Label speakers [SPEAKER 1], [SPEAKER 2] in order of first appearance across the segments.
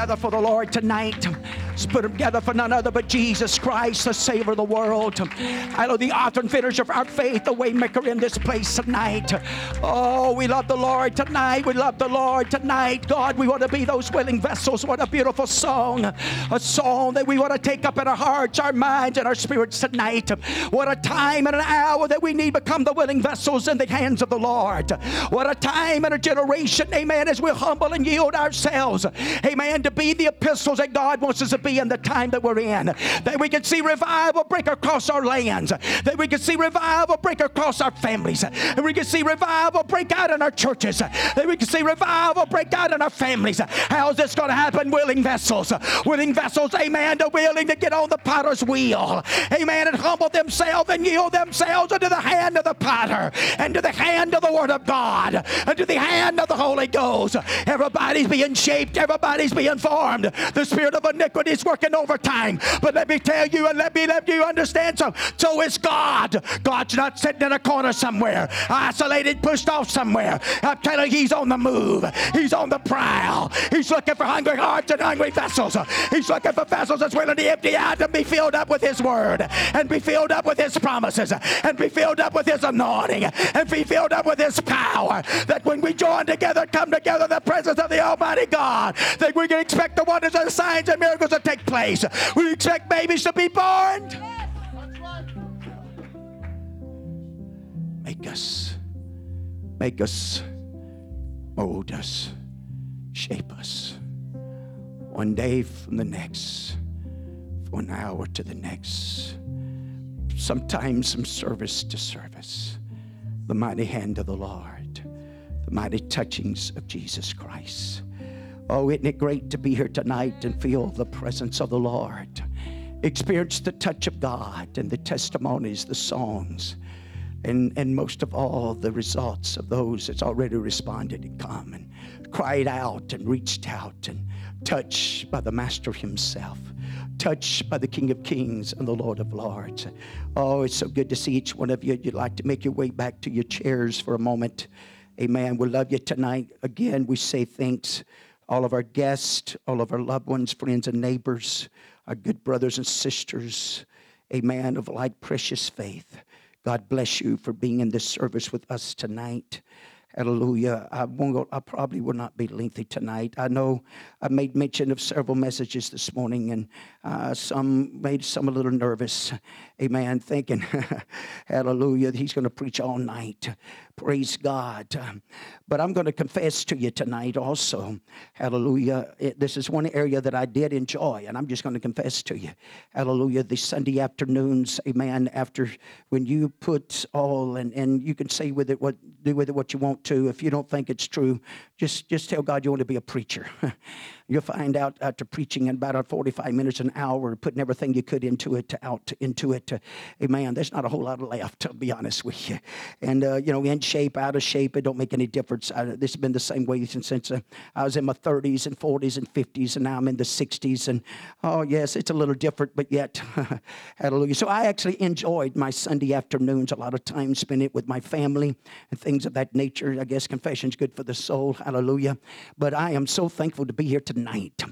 [SPEAKER 1] together for the Lord tonight. Let's put them together for none other but Jesus Christ, the Savior of the world. I know the author and finisher of our faith, the waymaker in this place tonight. Oh, we love the Lord tonight. We love the Lord tonight. God, we want to be those willing vessels. What a beautiful song. A song that we want to take up in our hearts, our minds, and our spirits tonight. What a time and an hour that we need become the willing vessels in the hands of the Lord. What a time and a generation, amen, as we humble and yield ourselves, amen, to be the epistles that God wants us to be be in the time that we're in. That we can see revival break across our lands. That we can see revival break across our families. And we can see revival break out in our churches. That we can see revival break out in our families. How's this going to happen? Willing vessels. Willing vessels, amen, to willing to get on the potter's wheel. Amen, and humble themselves and yield themselves into the hand of the potter and to the hand of the Word of God and to the hand of the Holy Ghost. Everybody's being shaped. Everybody's being formed. The spirit of iniquity is working overtime. But let me tell you and let me let you understand so. So is God. God's not sitting in a corner somewhere, isolated, pushed off somewhere. I'm telling you, He's on the move. He's on the prowl. He's looking for hungry hearts and hungry vessels. He's looking for vessels that's willing to empty out and be filled up with His word and be filled up with His promises and be filled up with His anointing and be filled up with His power. That when we join together, come together in the presence of the Almighty God, that we can expect the wonders and signs and miracles to take place. We expect babies to be born. Make us, make us, mold us, shape us. One day from the next, from an hour to the next, sometimes from service to service. The mighty hand of the Lord, the mighty touchings of Jesus Christ. Oh, isn't it great to be here tonight and feel the presence of the Lord? Experience the touch of God and the testimonies, the songs, and, and most of all, the results of those that's already responded and come and cried out and reached out and touched by the Master Himself touched by the King of Kings and the Lord of Lords. Oh, it's so good to see each one of you. You'd like to make your way back to your chairs for a moment. Amen. We love you tonight. Again, we say thanks all of our guests, all of our loved ones, friends, and neighbors, our good brothers and sisters, amen, of like precious faith. God bless you for being in this service with us tonight. Hallelujah. I, won't go, I probably will not be lengthy tonight. I know I made mention of several messages this morning, and uh, some made some a little nervous. Amen. Thinking, hallelujah, he's going to preach all night. Praise God. Um, but I'm going to confess to you tonight also, hallelujah. This is one area that I did enjoy, and I'm just going to confess to you, hallelujah. The Sunday afternoons, amen, after when you put all, and, and you can say with it what, do with it what you want to. If you don't think it's true, just, just tell God you want to be a preacher. You'll find out after preaching in about 45 minutes, an hour, putting everything you could into it, to out into it. To, amen. There's not a whole lot left, to be honest with you. And, uh, you know, in shape, out of shape, it don't make any difference. I, this has been the same way since, since uh, I was in my 30s and 40s and 50s, and now I'm in the 60s. And, oh, yes, it's a little different, but yet, hallelujah. So I actually enjoyed my Sunday afternoons, a lot of time spent it with my family and things of that nature. I guess confession's good for the soul. Hallelujah. But I am so thankful to be here tonight tonight.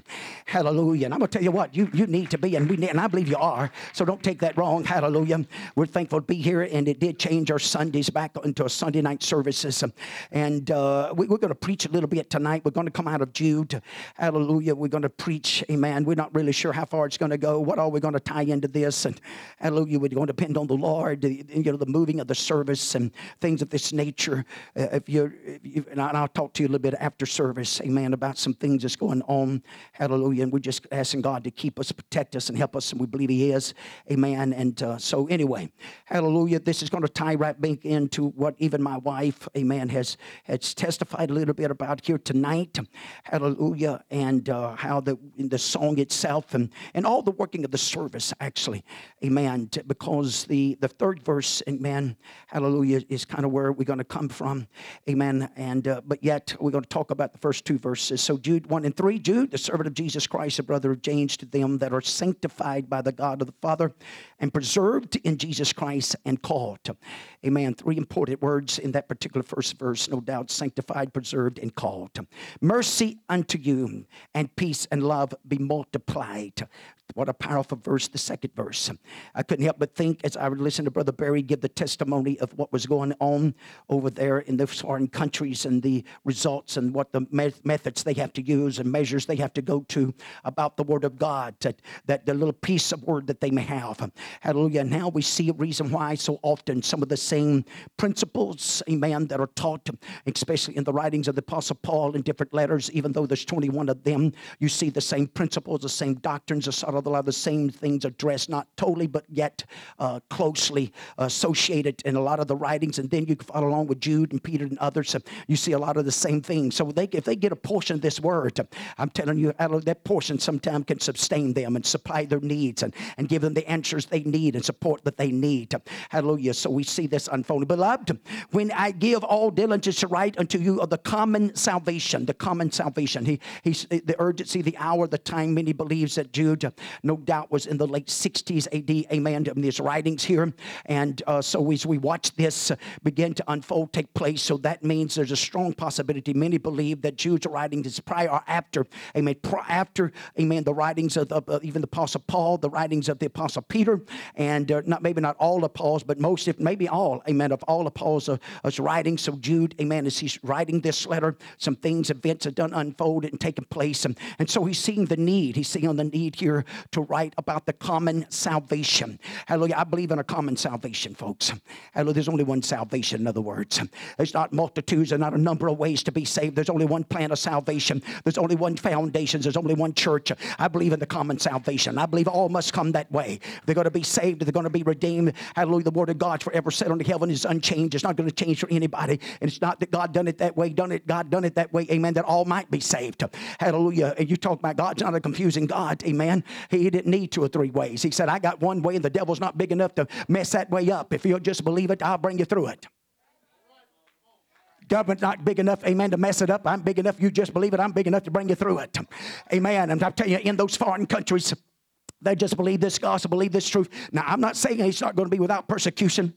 [SPEAKER 1] Hallelujah. And I'm going to tell you what, you, you need to be, and, we need, and I believe you are, so don't take that wrong. Hallelujah. We're thankful to be here, and it did change our Sundays back into a Sunday night services. And uh, we, are going to preach a little bit tonight. We're going to come out of Jude. Hallelujah. We're going to preach, amen. We're not really sure how far it's going to go. What are we going to tie into this? And hallelujah, we're going to depend on the Lord, you know, the moving of the service and things of this nature. Uh, if you're, if you, and I'll talk to you a little bit after service, amen, about some things that's going on home. Hallelujah. And we're just asking God to keep us, protect us, and help us. And we believe He is. Amen. And uh, so, anyway, hallelujah. This is going to tie right back into what even my wife, amen, has, has testified a little bit about here tonight. Hallelujah. And uh, how the, the song itself and, and all the working of the service, actually. Amen. Because the, the third verse, amen, hallelujah, is kind of where we're going to come from. Amen. And, uh, but yet, we're going to talk about the first two verses. So, Jude 1 and 3, Jude, the servant of Jesus Christ, a brother of James, to them that are sanctified by the God of the Father and preserved in Jesus Christ and called. Amen. Three important words in that particular first verse, no doubt sanctified, preserved, and called. Mercy unto you, and peace and love be multiplied. What a powerful verse, the second verse. I couldn't help but think as I would listen to Brother Barry give the testimony of what was going on over there in those foreign countries and the results and what the methods they have to use and measures they have to go to about the Word of God, that, that the little piece of Word that they may have. Hallelujah. Now we see a reason why so often some of the same principles, amen, that are taught, especially in the writings of the Apostle Paul in different letters, even though there's 21 of them, you see the same principles, the same doctrines, the lot of the same things addressed, not totally, but yet uh, closely associated in a lot of the writings. And then you follow along with Jude and Peter and others. you see a lot of the same things. So they, if they get a portion of this word, I'm telling you, that portion sometimes can sustain them and supply their needs and, and give them the answers they need and support that they need. Hallelujah. So we see this unfolding. Beloved, when I give all diligence to write unto you of the common salvation, the common salvation, he, he's the urgency, the hour, the time, many believes that Jude no doubt was in the late 60s AD, amen, in these writings here. And uh, so as we watch this begin to unfold, take place, so that means there's a strong possibility. Many believe that Jude's writing is prior or after, amen, after, amen, the writings of, uh, even the Apostle Paul, the writings of the Apostle Peter, and uh, not maybe not all of Paul's, but most, if maybe all, amen, of all of Paul's uh, writings. So Jude, amen, as he's writing this letter, some things, events have done unfolded and taken place. And, and so he's seeing the need. He's seeing the need here to write about the common salvation. Hallelujah. I believe in a common salvation, folks. Hallelujah. There's only one salvation, in other words. There's not multitudes, there's not a number of ways to be saved. There's only one plan of salvation. There's only one foundation. There's only one church. I believe in the common salvation. I believe all must come that way. They're going to be saved. They're going to be redeemed. Hallelujah. The word of God forever set on heaven is unchanged. It's not going to change for anybody. And it's not that God done it that way, done it, God done it that way. Amen. That all might be saved. Hallelujah. And you talk about God's not a confusing God. Amen. He didn't need two or three ways. He said, I got one way, and the devil's not big enough to mess that way up. If you'll just believe it, I'll bring you through it. Government not big enough, amen, to mess it up. I'm big enough. You just believe it. I'm big enough to bring you through it. Amen. And I tell you, in those foreign countries, they just believe this gospel, believe this truth. Now, I'm not saying it's not going to be without persecution.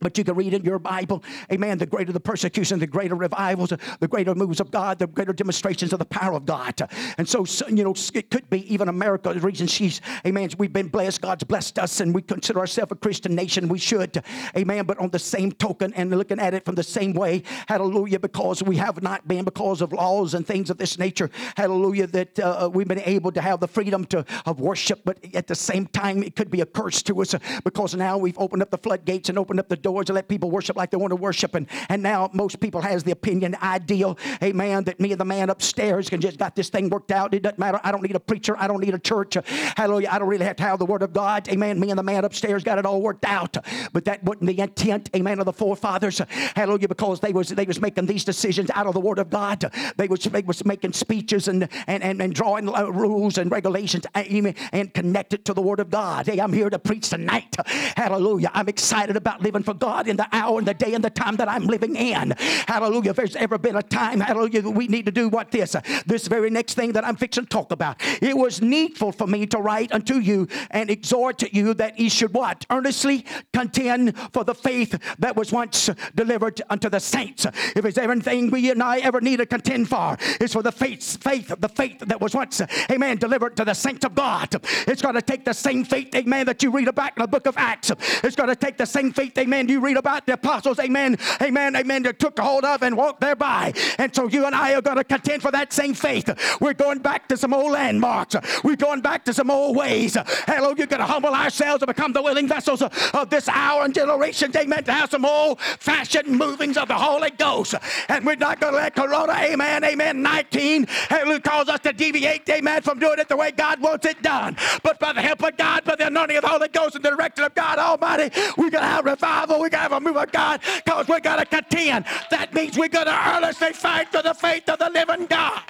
[SPEAKER 1] But you can read in your Bible, amen, the greater the persecution, the greater revivals, the greater moves of God, the greater demonstrations of the power of God. And so, you know, it could be even America, the reason she's, amen, we've been blessed, God's blessed us, and we consider ourselves a Christian nation. We should, amen, but on the same token and looking at it from the same way, hallelujah, because we have not been, because of laws and things of this nature, hallelujah, that uh, we've been able to have the freedom to, of worship, but at the same time, it could be a curse to us because now we've opened up the floodgates and opened up the doors to let people worship like they want to worship. And, and now most people has the opinion, ideal, amen, that me and the man upstairs can just got this thing worked out. It doesn't matter. I don't need a preacher. I don't need a church. Hallelujah. I don't really have to have the word of God. Amen. Me and the man upstairs got it all worked out. But that wasn't the intent, amen, of the forefathers. Hallelujah. Because they was they was making these decisions out of the word of God. They was they was making speeches and and, and, and drawing uh, rules and regulations amen, and connected to the word of God. Hey, I'm here to preach tonight. Hallelujah. I'm excited about living for God in the hour and the day and the time that I'm living in. Hallelujah. If there's ever been a time, hallelujah, we need to do what this, this very next thing that I'm fixing to talk about. It was needful for me to write unto you and exhort you that ye should what? Earnestly contend for the faith that was once delivered unto the saints. If there's anything we and I ever need to contend for, it's for the faith, faith, the faith that was once, amen, delivered to the saints of God. It's going to take the same faith, amen, that you read about in the book of Acts. It's going to take the same faith, amen, you read about the apostles, amen, amen, amen, that took hold of and walked thereby. And so you and I are going to contend for that same faith. We're going back to some old landmarks. We're going back to some old ways. Hello, you're going to humble ourselves and become the willing vessels of this hour and generation, amen, to have some old fashioned movings of the Holy Ghost. And we're not going to let Corona, amen, amen, 19, hallelujah, cause us to deviate, amen, from doing it the way God wants it done. But by the help of God, by the anointing of the Holy Ghost and the direction of God Almighty, we're going to have revival. We're going to have a move of God because we got to contend. That means we're going to earnestly fight for the faith of the living God.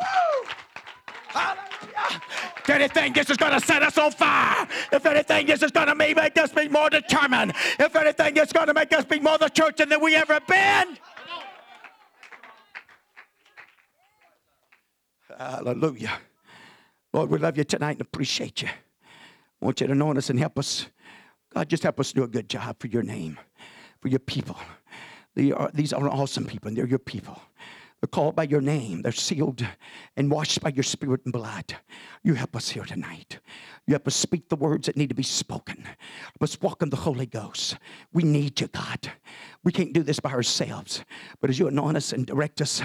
[SPEAKER 1] Woo! Hallelujah. If anything, this is going to set us on fire. If anything, this is going to make us be more determined. If anything, it's going to make us be more the church than we ever been. Hallelujah. Lord, we love you tonight and appreciate you. I want you to know us and help us. God, just help us do a good job for your name, for your people. Are, these are awesome people, and they're your people. They're called by your name. They're sealed and washed by your spirit and blood. You help us here tonight. You help us speak the words that need to be spoken. Help us walk in the Holy Ghost. We need you, God. We can't do this by ourselves. But as you anoint us and direct us,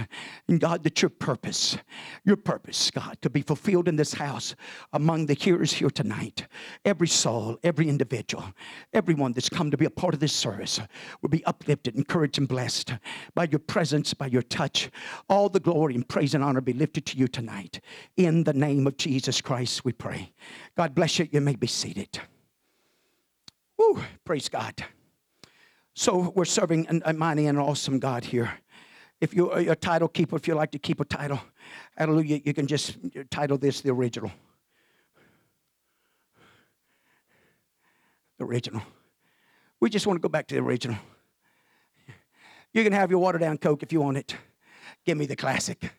[SPEAKER 1] and God, that your purpose, your purpose, God, to be fulfilled in this house among the hearers here tonight, every soul, every individual, everyone that's come to be a part of this service will be uplifted, encouraged, and blessed by your presence, by your touch. All the glory and praise and honor be lifted to you tonight. In the name of Jesus Christ, we pray. God bless you. You may be seated. Woo, praise God. So we're serving a mighty and awesome God here. If uh, you're a title keeper, if you like to keep a title, hallelujah, you can just uh, title this the original. The original. We just want to go back to the original. You can have your watered down Coke if you want it. Give me the classic.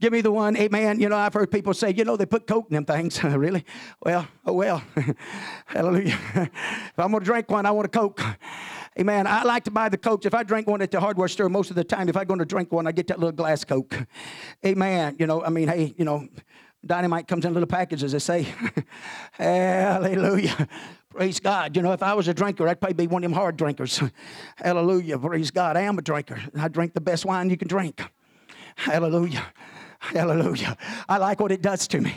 [SPEAKER 1] Give me the one, amen. You know, I've heard people say, you know, they put Coke in them things. really? Well, oh well. Hallelujah. if I'm going to drink one, I want a Coke. Amen. I like to buy the Cokes. If I drink one at the hardware store, most of the time, if I'm going to drink one, I get that little glass Coke. Amen. You know, I mean, hey, you know, dynamite comes in little packages, they say. Hallelujah. Praise God. You know, if I was a drinker, I'd probably be one of them hard drinkers. Hallelujah. Praise God. I am a drinker. I drink the best wine you can drink. Hallelujah. Hallelujah. I like what it does to me.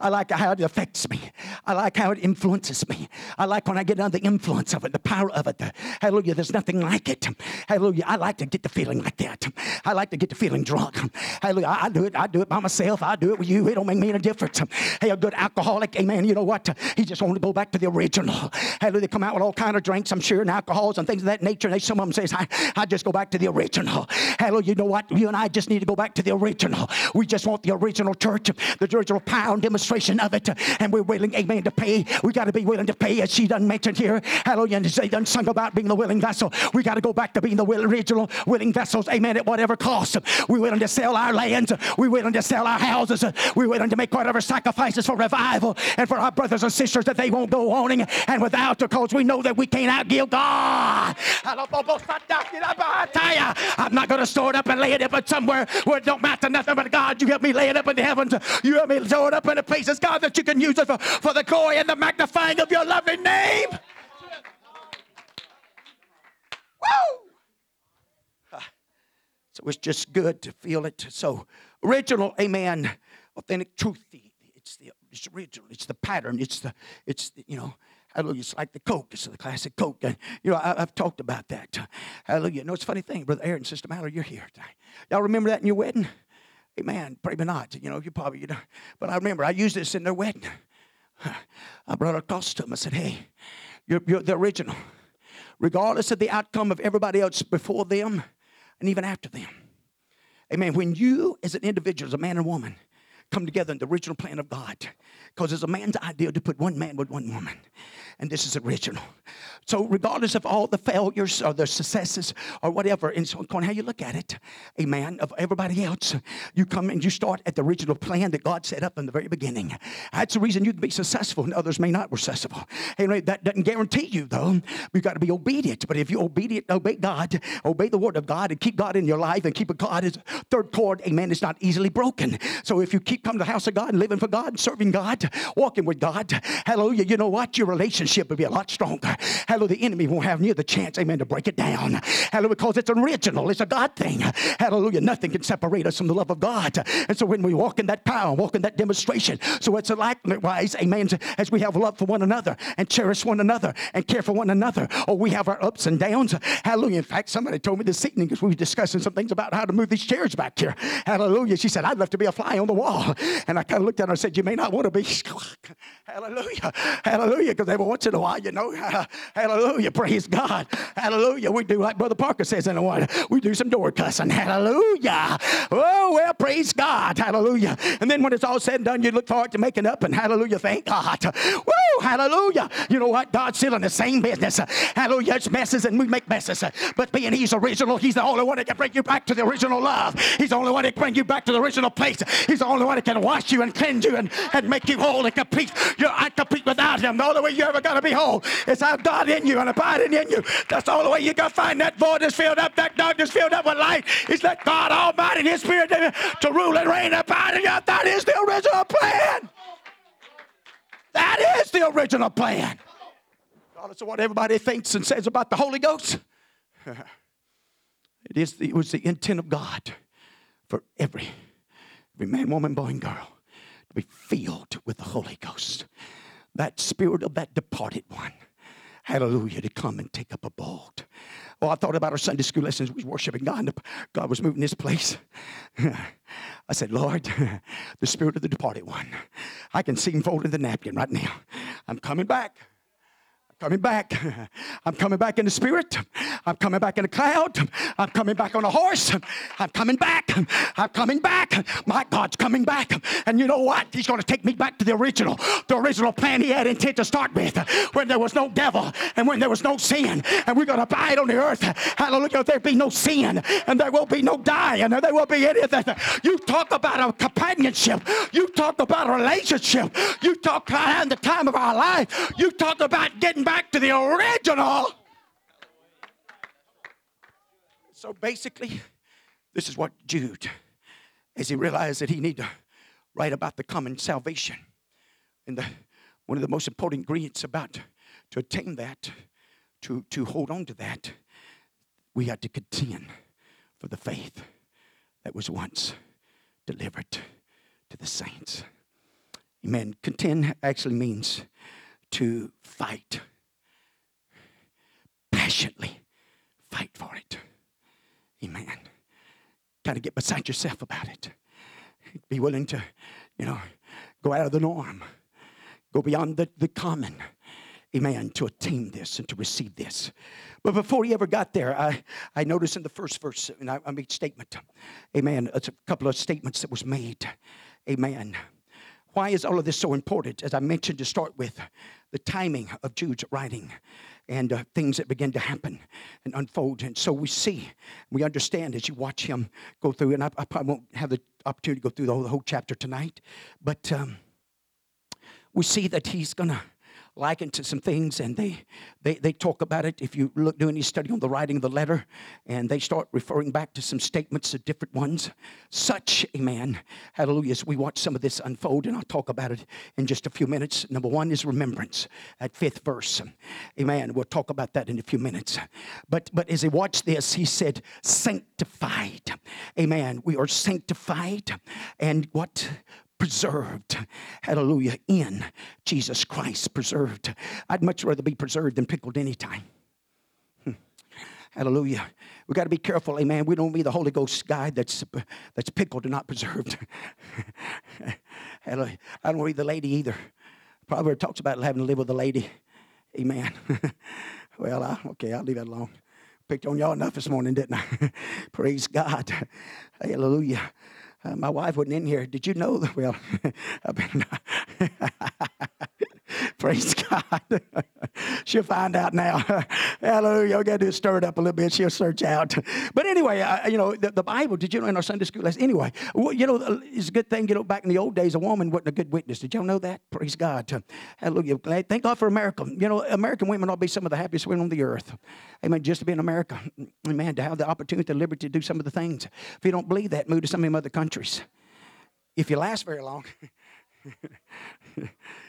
[SPEAKER 1] I like how it affects me. I like how it influences me. I like when I get under the influence of it, the power of it. Hallelujah. There's nothing like it. Hallelujah. I like to get the feeling like that. I like to get the feeling drunk. Hallelujah. I, do it. I do it by myself. I do it with you. It don't make me any difference. Hey, a good alcoholic, amen. You know what? He just wanted to go back to the original. Hallelujah. They come out with all kind of drinks, I'm sure, and alcohols and things of that nature. And they, some of them says, I, I just go back to the original. Hallelujah. You know what? You and I just need to go back to the original. We we just want the original church, the original pound demonstration of it. And we're willing, amen, to pay. We got to be willing to pay, as she done mentioned here. Hallelujah. And done sung about being the willing vessel. We got to go back to being the original willing vessels, amen, at whatever cost. We're willing to sell our lands. We're willing to sell our houses. We're willing to make whatever sacrifices for revival and for our brothers and sisters that they won't go owning and without because we know that we can't outgive God. I'm not going to store it up and lay it up somewhere where it don't matter nothing but God. God, you help me lay it up in the heavens. You help me throw it up in the places, God, that you can use it for, for the glory and the magnifying of your loving name. Woo! So it's just good to feel it. So original, amen, authentic truth. It's the it's original. It's the pattern. It's the it's the, you know. Hallelujah. It's like the Coke. It's the classic Coke. And, you know, I, have talked about that. Hallelujah. No, it's a funny thing. Brother Aaron, Sister Mallory, you're here. Y'all remember that in your wedding? Amen. Probably not. You know, you probably, you know. But I remember I used this in their wedding. I brought to them. I said, hey, you're, you're the original. Regardless of the outcome of everybody else before them and even after them. Amen. When you, as an individual, as a man and woman, come together in the original plan of God, because it's a man's idea to put one man with one woman and this is original. So, regardless of all the failures or the successes or whatever, and so on, how you look at it, a man of everybody else, you come and you start at the original plan that God set up in the very beginning. That's the reason you can be successful and others may not be successful. Anyway, that doesn't guarantee you, though. You've got to be obedient. But if you're obedient, obey God, obey the word of God, and keep God in your life and keep a God as third chord, amen, is not easily broken. So, if you keep coming to the house of God and living for God, serving God, walking with God, hallelujah, you know what? Your relationship relationship will be a lot stronger. Hallelujah. The enemy won't have near the chance, amen, to break it down. Hallelujah. Because it's original. It's a God thing. Hallelujah. Nothing can separate us from the love of God. And so when we walk in that power, walk in that demonstration, so it's a likewise, amen, as we have love for one another and cherish one another and care for one another. Oh, we have our ups and downs. Hallelujah. In fact, somebody told me this evening because we were discussing some things about how to move these chairs back here. Hallelujah. She said, I'd love to be a fly on the wall. And I kind of looked at her and said, You may not want to be. Hallelujah. Hallelujah. Because every once in a while, you know, hallelujah. Praise God. Hallelujah. We do like Brother Parker says in the one, we do some door cussing. Hallelujah. Oh, well, praise God. Hallelujah. And then when it's all said and done, you look forward to making up and hallelujah. Thank God. Woo, hallelujah. You know what? God's still in the same business. Hallelujah. It's messes and we make messes. But being He's original, He's the only one that can bring you back to the original love. He's the only one that can bring you back to the original place. He's the only one that can wash you and cleanse you and, and make you whole and complete. You're incomplete without Him. The only way you're ever going to be whole is have God in you and abiding in you. That's the only way you're going to find that void is filled up, that darkness filled up with light. Is let God Almighty His Spirit to, rule and reign abide in you. That is the original plan. That is the original plan. Regardless of what everybody thinks and says about the Holy Ghost, it, is it was the intent of God for every, every man, woman, boy, and girl be filled with the Holy Ghost. That spirit of that departed one hallelujah, to come and take up a bold. Oh, I thought about our Sunday school lessons. We was worshiping God, and God was moving this place. I said, Lord, the spirit of the departed one. I can see him folding the napkin right now. I'm coming back coming back. I'm coming back in the spirit. I'm coming back in a cloud. I'm coming back on a horse. I'm coming back. I'm coming back. My God's coming back. And you know what? He's going to take me back to the original, the original plan he had intent to start with, when there was no devil and when there was no sin. And we're going to abide on the earth. Hallelujah. There be no sin and there will be no dying and there will be anything. You talk about a companionship. You talk about a relationship. You talk about the time of our life. You talk about getting back to the original. So basically, this is what Jude, as he realized that he needed to write about the common salvation. And the, one of the most important ingredients about to attain that, to, to hold on to that, we had to contend for the faith that was once delivered to the saints. Amen. Contend actually means to fight passionately fight for it. Amen. Got to get beside yourself about it. Be willing to, you know, go out of the norm, go beyond the, the common. Amen. To attain this and to receive this. But before he ever got there, I, I noticed in the first verse, and I, I made statement. Amen. It's a couple of statements that was made. Amen. Why is all of this so important? As I mentioned to start with, the timing of Jude's writing and uh, things that begin to happen and unfold. And so we see, we understand as you watch him go through, and I, I probably won't have the opportunity to go through the whole, the whole chapter tonight, but um, we see that he's going to likened to some things, and they, they, they talk about it. If you look, do any study on the writing of the letter, and they start referring back to some statements of different ones. Such a man, hallelujah, as we watch some of this unfold, and I'll talk about it in just a few minutes. Number one is remembrance, at fifth verse. Amen. We'll talk about that in a few minutes. But, but as he watched this, he said, sanctified. Amen. We are sanctified. And what? Preserved. Hallelujah. In Jesus Christ, preserved. I'd much rather be preserved than pickled anytime. Hmm. Hallelujah. We got to be careful, amen. We don't be the Holy Ghost guy that's that's pickled and not preserved. Hallelujah. I don't be the lady either. Proverbs talks about having to live with a lady. Amen. well, I, okay, I'll leave that alone. Picked on y'all enough this morning, didn't I? Praise God. Hallelujah. Uh, my wife wasn't in here. Did you know? Well, I've been. Praise God. She'll find out now. Hallelujah. All got to do is stir it up a little bit. She'll search out. But anyway, uh, you know, the, the, Bible, did you know in our Sunday school lesson? Anyway, well, you know, uh, it's a good thing, you know, back in the old days, a woman wasn't a good witness. Did y'all know that? Praise God. Hallelujah. Thank God for America. You know, American women ought to be some of the happiest women on the earth. Amen. Just to be in America. Amen. To have the opportunity, the liberty to do some of the things. If you don't believe that, move to some of them other countries. If you last very long.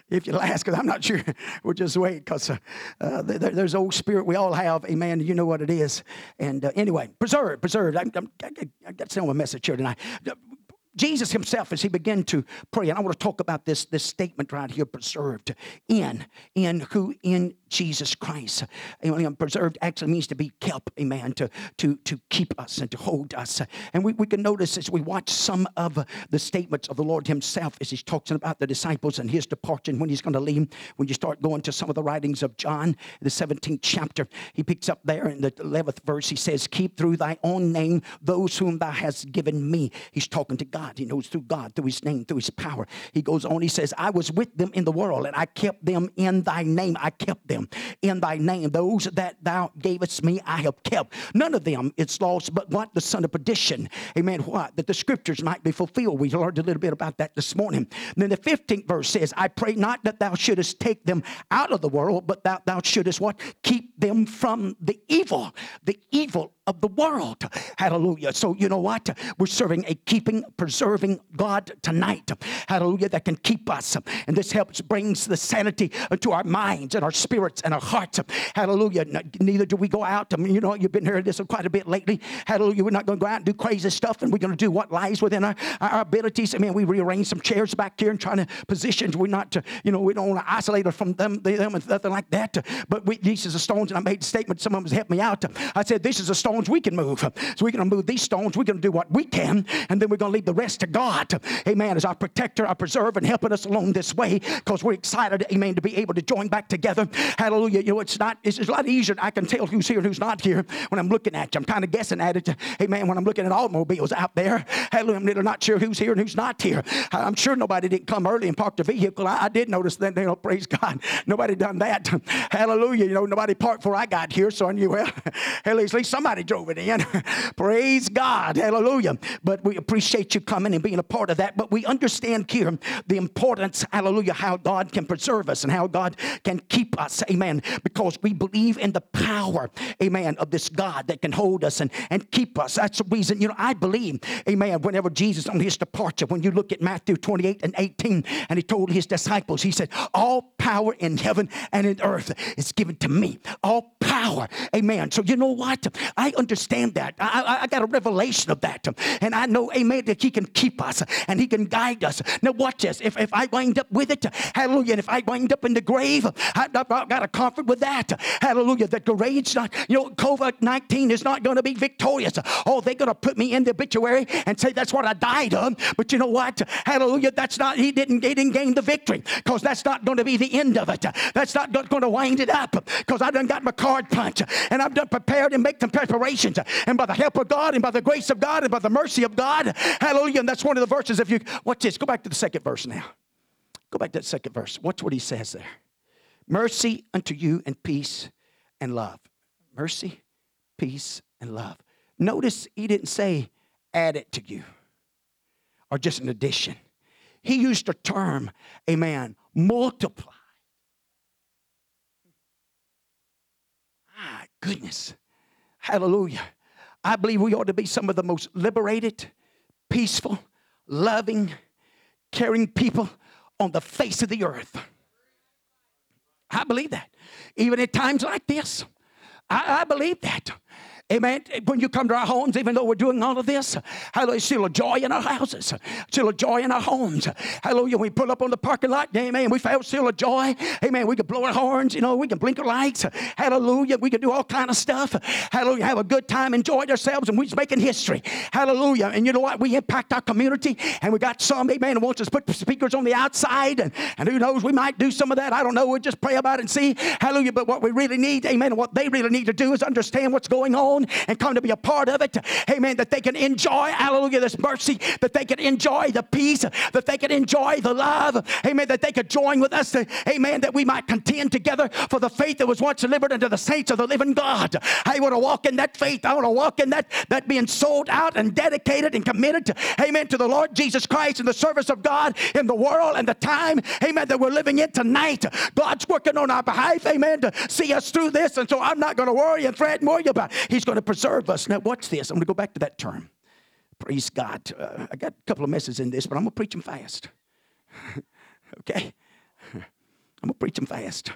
[SPEAKER 1] If you last, because I'm not sure. We'll just wait because uh, uh, there, there's old spirit we all have. Amen. You know what it is. And uh, anyway, preserve, preserve. I'm, I'm, I got to send a message here tonight. Jesus himself, as he began to pray, and I want to talk about this, this statement right here, preserved in, in who in Jesus Christ. Amen. Preserved actually means to be kept, amen, to, to, to keep us and to hold us. And we, we can notice as we watch some of the statements of the Lord Himself as He's talking about the disciples and His departure and when He's going to leave. When you start going to some of the writings of John, the 17th chapter, He picks up there in the 11th verse, He says, Keep through thy own name those whom thou hast given me. He's talking to God. He knows through God, through His name, through His power. He goes on, He says, I was with them in the world and I kept them in thy name. I kept them in thy name. Those that thou gavest me, I have kept. None of them is lost, but what? The son of perdition. Amen. What? That the scriptures might be fulfilled. We learned a little bit about that this morning. And then the 15th verse says, I pray not that thou shouldest take them out of the world, but that thou shouldest what? Keep them from the evil. The evil of the world. Hallelujah. So, you know what? We're serving a keeping, preserving God tonight. Hallelujah. That can keep us. And this helps, brings the sanity to our minds and our spirits and our hearts. Hallelujah. Neither do we go out. I mean, you know, you've been hearing this quite a bit lately. Hallelujah. We're not going to go out and do crazy stuff, and we're going to do what lies within our, our abilities. I mean, we rearrange some chairs back here and trying to position. We're not, to, you know, we don't want to isolate us from them, them and nothing like that. But we, these are the stones, and I made a statement. Some of them helped me out. I said, This is a stone stones we can move. So we're going to move these stones. We're going to do what we can, and then we're going to leave the rest to God. Amen. As our protector, our preserver, and helping us along this way because we're excited, amen, to be able to join back together. Hallelujah. You know, it's not, it's, it's a lot easier. I can tell who's here and who's not here when I'm looking at you. I'm kind of guessing at it. Amen. When I'm looking at automobiles out there, hallelujah, I'm not sure who's here and who's not here. I'm sure nobody didn't come early and park the vehicle. I, I did notice that, you know, praise God. Nobody done that. Hallelujah. You know, nobody parked before I got here, so I knew, well, at least somebody drove it in. Praise God. Hallelujah. But we appreciate you coming and being a part of that. But we understand here the importance, hallelujah, how God can preserve us and how God can keep us. Amen. Because we believe in the power, amen, of this God that can hold us and, and keep us. That's the reason, you know, I believe, amen, whenever Jesus on his departure, when you look at Matthew 28 and 18, and he told his disciples, he said, All power in heaven and in earth is given to me. All power. Amen. So you know what? I understand that. I, I, got a revelation of that. And I know, amen, that He can keep us and He can guide us. Now, watch this. If, if I wind up with it, hallelujah, and if I wind up in the grave, I, have got a comfort with that. Hallelujah. That grave's not, you know, COVID 19 is not going to be victorious. Oh, they're going to put me in the obituary and say that's what I died of. But you know what? Hallelujah. That's not, He didn't, he didn't gain the victory because that's not going to be the end of it. That's not going to wind it up because I done got my card punch and I've done prepared and make some preparations. And by the help of God and by the grace of God and by the mercy of God, hallelujah. And that's one of the verses. If you watch this, go back to the second verse now. Go back to that second verse. Watch what he says there. Mercy unto you and peace and love. Mercy, peace, and love. Notice he didn't say add it to you or just an addition. He used the term, amen, multiply. My goodness. Hallelujah. I believe we ought to be some of the most liberated, peaceful, loving, caring people on the face of the earth. I believe that. Even at times like this, I, I believe that. Amen. When you come to our homes, even though we're doing all of this, hallelujah, still a joy in our houses, still a joy in our homes. Hallelujah. We pull up on the parking lot, amen. We felt still a joy. Amen. We can blow our horns, you know, we can blink our lights. Hallelujah. We can do all kind of stuff. Hallelujah. Have a good time, enjoy ourselves, and we're making history. Hallelujah. And you know what? We impact our community, and we got some, amen, who wants us to put speakers on the outside, and, and who knows, we might do some of that. I don't know. We'll just pray about it and see. Hallelujah. But what we really need, amen, what they really need to do is understand what's going on and come to be a part of it. Amen. That they can enjoy, hallelujah, this mercy, that they can enjoy the peace, that they can enjoy the love. Amen. That they could join with us. Amen. That we might contend together for the faith that was once delivered unto the saints of the living God. I want to walk in that faith. I want to walk in that, that being sold out and dedicated and committed, to, amen, to the Lord Jesus Christ and the service of God in the world and the time, amen, that we're living in tonight. God's working on our behalf, amen, to see us through this. And so I'm not going to worry and fret worry about. He's going to preserve us. Now, watch this. I'm going to go back to that term. Praise God. Uh, I got a couple of messages in this, but I'm going to preach them fast. okay? I'm going to preach them fast.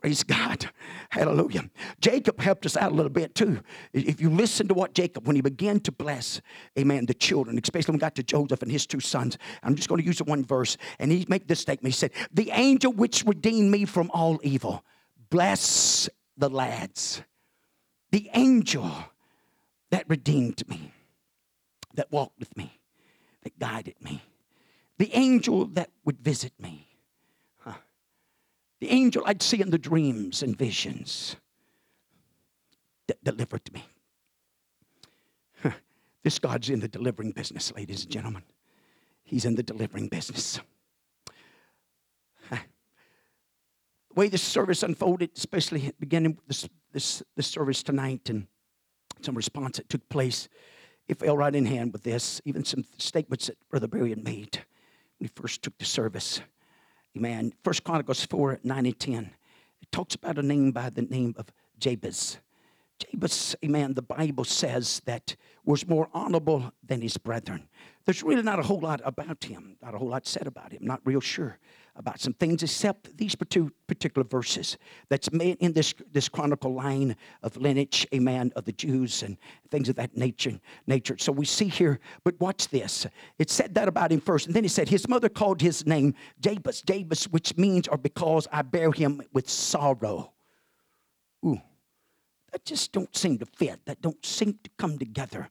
[SPEAKER 1] Praise God. Hallelujah. Jacob helped us out a little bit too. If you listen to what Jacob, when he began to bless, amen, the children, especially when we got to Joseph and his two sons, I'm just going to use one verse, and he made this statement. He said, The angel which redeemed me from all evil, bless the lads. The angel that redeemed me, that walked with me, that guided me. The angel that would visit me the angel I'd see in the dreams and visions that delivered me. This God's in the delivering business, ladies and gentlemen. He's in the delivering business. The way this service unfolded, especially beginning this, this, this service tonight and some response that took place, it fell right in hand with this, even some statements that Brother Barry had made when he first took the service. Amen. First Chronicles 4 9 and 10. It talks about a name by the name of Jabez. Jabez, amen, the Bible says that was more honorable than his brethren. There's really not a whole lot about him, not a whole lot said about him, not real sure about some things except these two particular verses that's made in this, this chronicle line of lineage, amen, of the Jews and things of that nature. nature. So we see here, but watch this. It said that about him first, and then he said his mother called his name Jabez, Jabez, which means or because I bear him with sorrow. Ooh that just don't seem to fit. That don't seem to come together.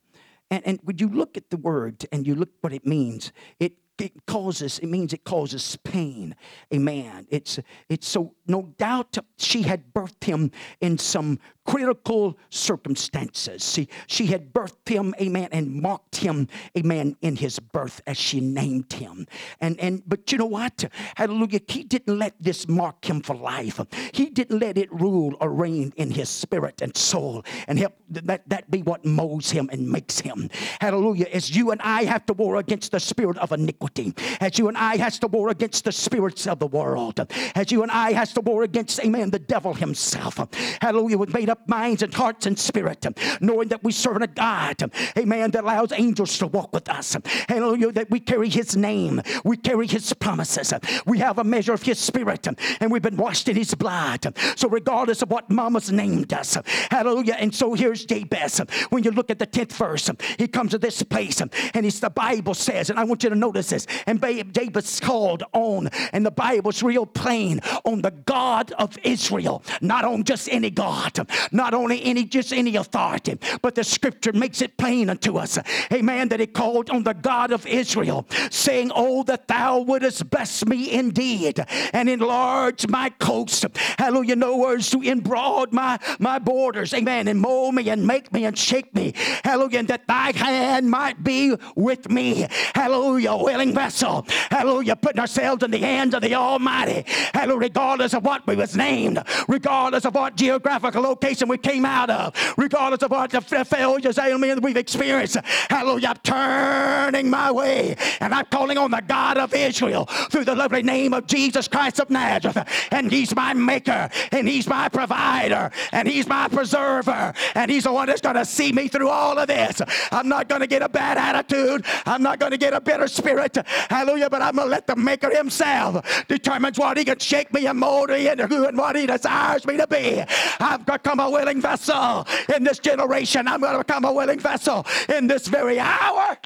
[SPEAKER 1] And, and when you look at the word and you look what it means, it it causes it means it causes pain. Amen. It's it's so no doubt she had birthed him in some critical circumstances. See she had birthed him amen and marked him amen in his birth as she named him. And and but you know what? Hallelujah. He didn't let this mark him for life. He didn't let it rule or reign in his spirit and soul and help that that be what molds him and makes him. Hallelujah. As you and i have to war against the spirit of iniquity iniquity, as you and I has to war against the spirits of the world, as you and I has to war against, amen, the devil himself. Hallelujah, with made up minds and hearts and spirit, knowing that we serve a God, amen, that allows angels to walk with us. Hallelujah, that we carry his name, we carry his promises, we have a measure of his spirit, and we've been washed in his blood. So, regardless of what mama's named us, hallelujah. And so here's Jabez. When you look at the 10th verse, he comes to this place, and it's the Bible says, and I want you to notice and Jabez called on, and the Bible's real plain, on the God of Israel, not on just any God, not only any just any authority, but the scripture makes it plain unto us. Amen. That he called on the God of Israel, saying, Oh, that thou wouldest bless me indeed and enlarge my coast. Hallelujah. No words to embroad my, my borders. Amen. And mold me and make me and shake me. Hallelujah. And that thy hand might be with me. Hallelujah. Willing willing vessel. Hallelujah. Putting ourselves in the hands of the Almighty. Hallelujah. Regardless of what we was named, regardless of what geographical location we came out of, regardless of what the failures, amen, we've experienced. Hallelujah. I'm turning my way and I'm calling on the God of Israel through the lovely name of Jesus Christ of Nazareth. And He's my maker and He's my provider and He's my preserver and He's the one that's going to see me through all of this. I'm not going to get a bad attitude. I'm not going to get a bitter spirit. Hallelujah. But I'm going to let the Maker Himself determines what He can shake me and mold me into who and what He desires me to be. I've become a willing vessel in this generation. I'm going to become a willing vessel in this very hour.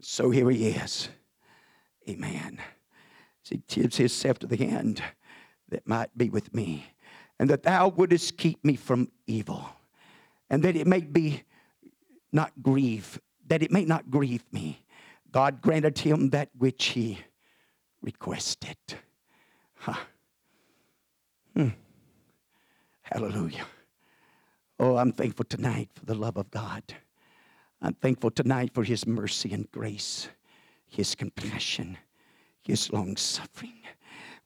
[SPEAKER 1] So here He is. Amen. He gives Himself to the end that might be with me, and that Thou wouldest keep me from evil, and that it may be not grieve that it may not grieve me. God granted him that which he requested. Huh. Hmm. Hallelujah. Oh, I'm thankful tonight for the love of God. I'm thankful tonight for his mercy and grace, his compassion, his long suffering.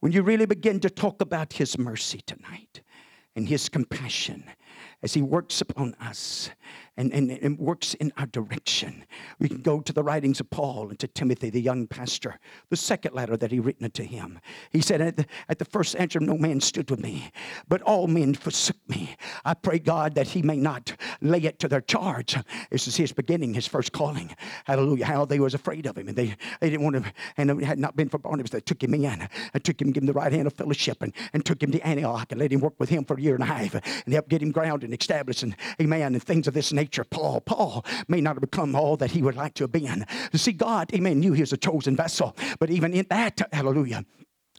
[SPEAKER 1] When you really begin to talk about his mercy tonight and his compassion as he works upon us and, and, and works in our direction. We can go to the writings of Paul and to Timothy, the young pastor, the second letter that he written unto him. He said, At the, at the first answer, no man stood with me, but all men forsook me. I pray God that he may not lay it to their charge. This is his beginning, his first calling. Hallelujah. How they was afraid of him. And they, they didn't want to, and it had not been for Barnabas, they took him in and took him, gave him the right hand of fellowship and, and took him to Antioch and let him work with him for a year and a half and help get him grounded and established and amen and things of this nature. Paul, Paul may not have become all that he would like to have been. To see, God, amen, knew he was a chosen vessel. But even in that, hallelujah,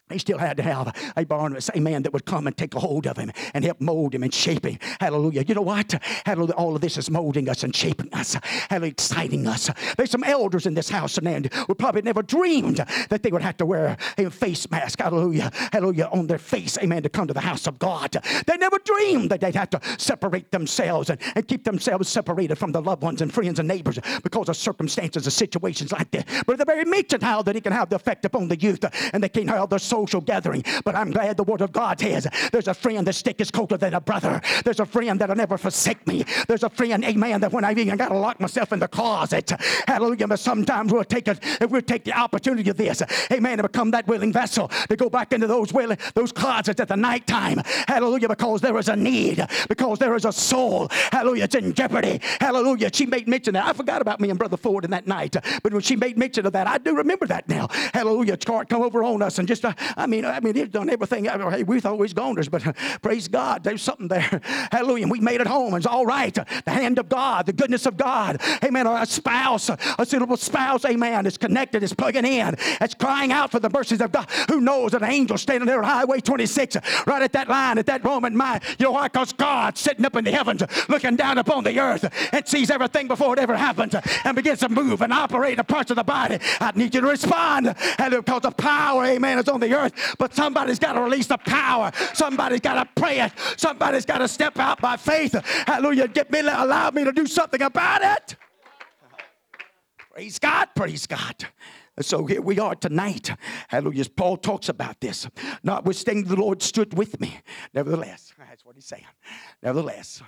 [SPEAKER 1] he still had to have a Barnabas, a man that would come and take a hold of him and help mold him and shape him. Hallelujah. You know what? Hallelujah. All of this is molding us and shaping us. Hallelujah. Exciting us. There's some elders in this house and who probably never dreamed that they would have to wear a face mask. Hallelujah. Hallelujah. On their face. Amen. To come to the house of God. They never dreamed that they'd have to separate themselves and, and keep themselves separated from the loved ones and friends and neighbors because of circumstances and situations like that. But the very mention how that it can have the effect upon the youth and they can have the social gathering. But I'm glad the Word of God says there's a friend that stick is closer than a brother. There's a friend that'll never forsake me. There's a friend, amen, that when I've even got to lock myself in the closet, hallelujah, but sometimes we'll take it, if we'll take the opportunity of this, amen, to become that willing vessel to go back into those willing, those closets at the nighttime, hallelujah, because there is a need, because there is a soul, hallelujah, it's in jeopardy, hallelujah. She made mention that. I forgot about me and Brother Ford in that night, but when she made mention of that, I do remember that now. Hallelujah, come over on us and just, uh, I mean, I mean, he's done everything. Hey, we've always goners, but uh, praise God, there's something there. Hallelujah. We made it home. It's all right. The hand of God, the goodness of God. Amen. A spouse, a suitable spouse, amen, is connected, is plugging in, it's crying out for the mercies of God. Who knows an angel standing there on Highway 26, right at that line, at that moment, my, you know why? Because sitting up in the heavens, looking down upon the earth and sees everything before it ever happens and begins to move and operate the parts of the body. I need you to respond. And because the power, amen, is on the earth. But somebody's got to release the power. Somebody's got to pray it. Somebody's got to step out by faith. Hallelujah. Get me, allow me to do something about it. Praise God. Praise God. So here we are tonight. Hallelujah. Paul talks about this. Notwithstanding, the Lord stood with me. Nevertheless, that's what he's saying. Nevertheless,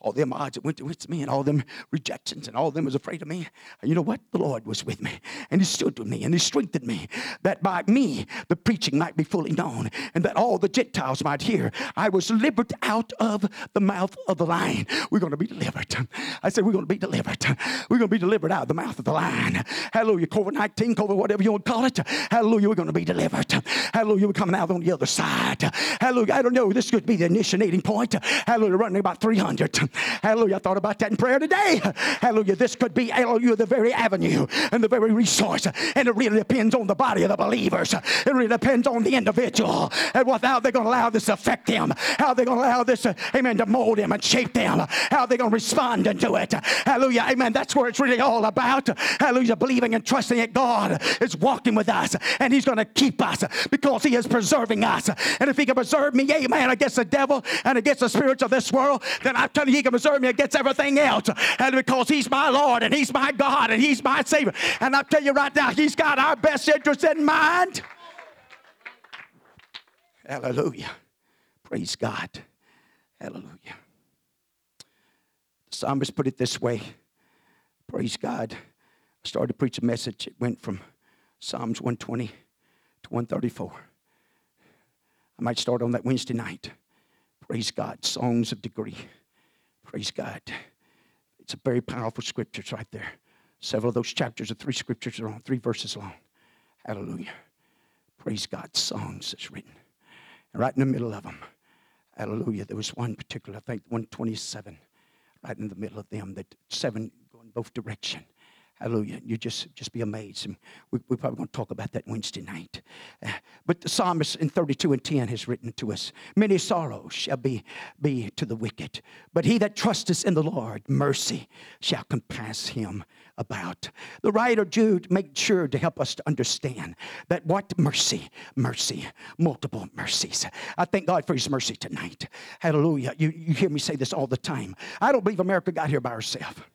[SPEAKER 1] all them odds that went against me and all them rejections and all them was afraid of me. And you know what? The Lord was with me and he stood with me and he strengthened me that by me the preaching might be fully known and that all the Gentiles might hear. I was delivered out of the mouth of the lion. We're going to be delivered. I said, we're going to be delivered. We're going to be delivered out of the mouth of the lion. Hallelujah. COVID 19, COVID, whatever you want to call it. Hallelujah. We're going to be delivered. Hallelujah. We're coming out on the other side. Hallelujah. I don't know. This could be the initiating point. Hallelujah. Running about 300. Hallelujah. I thought about that in prayer today. Hallelujah. This could be, hallelujah, the very avenue and the very resource. And it really depends on the body of the believers. It really depends on the individual and what, how they're going to allow this to affect them. How they're going to allow this, amen, to mold them and shape them. How they're going to respond into it. Hallelujah. Amen. That's where it's really all about. Hallelujah. Believing and trusting that God is walking with us and He's going to keep us because He is preserving us. And if He can preserve me, amen, against the devil and against the spirits of this world, then I'm telling you, He can preserve me against everything else. And because He's my Lord and He's my God and He's my Savior. And I tell you right now, He's got our best interest in mind. Hallelujah. Praise God. Hallelujah. The psalmist put it this way. Praise God. I started to preach a message. It went from Psalms 120 to 134. I might start on that Wednesday night. Praise God. Songs of degree. Praise God. It's a very powerful scriptures right there. Several of those chapters are three scriptures long, three verses long. Hallelujah. Praise God. Songs is written. And right in the middle of them, hallelujah, there was one particular, I think 127, right in the middle of them, that seven going both direction. Hallelujah. You just, just be amazed. And we, we're probably going to talk about that Wednesday night. Uh, but the psalmist in 32 and 10 has written to us Many sorrows shall be, be to the wicked, but he that trusteth in the Lord, mercy shall compass him about. The writer Jude made sure to help us to understand that what mercy, mercy, multiple mercies. I thank God for his mercy tonight. Hallelujah. You, you hear me say this all the time. I don't believe America got here by herself.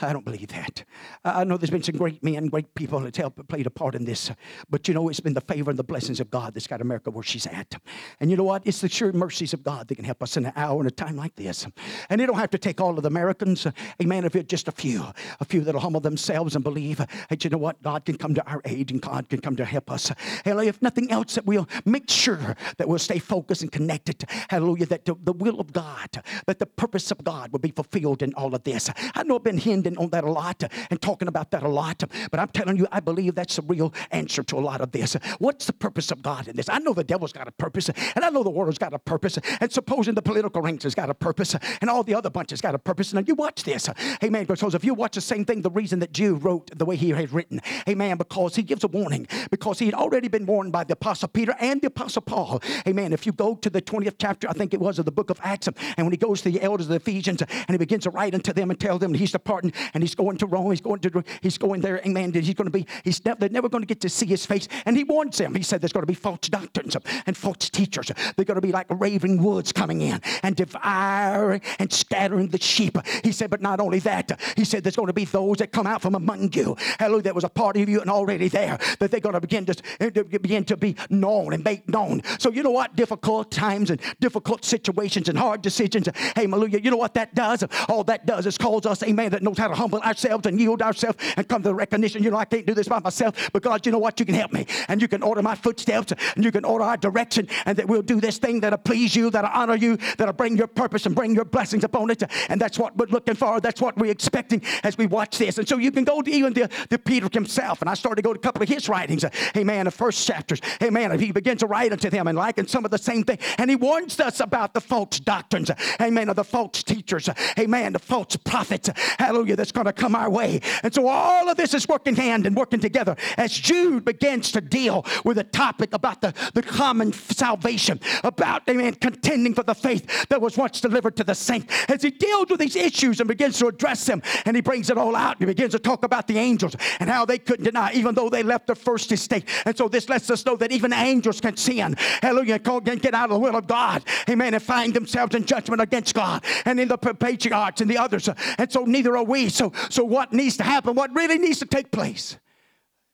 [SPEAKER 1] I don't believe that. I know there's been some great men, great people that helped played a part in this, but you know it's been the favor and the blessings of God that's got America where she's at. And you know what? It's the sure mercies of God that can help us in an hour and a time like this. And it don't have to take all of the Americans, amen. If it's just a few, a few that'll humble themselves and believe that you know what, God can come to our aid and God can come to help us. Hallelujah. If nothing else, that we'll make sure that we'll stay focused and connected. Hallelujah. That the, will of God, that the purpose of God will be fulfilled in all of this. I know I've been hinting on that a lot and talking about that a lot, but I'm telling you, I believe that's the real answer to a lot of this. What's the purpose of God in this? I know the devil's got a purpose, and I know the world's got a purpose, and supposing the political ranks has got a purpose, and all the other bunches got a purpose. Now you watch this, amen. Because if you watch the same thing, the reason that Jude wrote the way he had written, amen, because he gives a warning, because he had already been warned by the Apostle Peter and the Apostle Paul, amen. If you go to the 20th chapter, I think it was, of the book of Acts, and when he goes to the elders of the Ephesians, and he begins to write unto them and tell them he's departing, and he's going to Rome, he's going to, he's going there, amen. He's going to be, he's never, they're never going to get to see his face, and he warns them. He said there's going to be false doctrines and false teachers. They're going to be like raving woods coming in and devouring and scattering the sheep. He said, but not only that, he said there's going to be those that come out from among you. Hallelujah, that was a part of you and already there, that they're going to begin eh, to begin to be known and make known. So you know what? Difficult times and difficult situations and hard decisions. Hey, hallelujah. You know what that does? All that does is cause us, amen, that knows how to humble ourselves and yield ourselves and come to the recognition, you know, I can't do this by myself, but God, you know what? You can help me. And you can order my footsteps and you can order our direction and that we'll do this thing that'll please you, that'll honor you, that'll bring your purpose and bring your blessings upon it. And that's what we're looking for. That's what we're expecting as we watch this. And so you can go to even the, the Peter himself. And I started to go to a couple of his writings. Hey man, the first chapters. Hey man, he begins to write unto them and liken some of the same thing. And he warns us about the false doctrines. Amen. Of the false teachers. Amen. The false prophets. Hallelujah. That's going to come our way. And so all of this is working hand and working together as Jude begins to deal with a topic about the, the common salvation, about, amen, contending for the faith that was once delivered to the saint. As he deals with these issues and begins to address them, and he brings it all out, he begins to talk about the angels and how they couldn't deny, even though they left the first estate. And so this lets us know that even angels can sin. Hallelujah. Can get out of the will of God. Amen. And find themselves in judgment against God and in the patriarchs and the others. And so neither are we. So, so what needs to happen? What really needs to take place?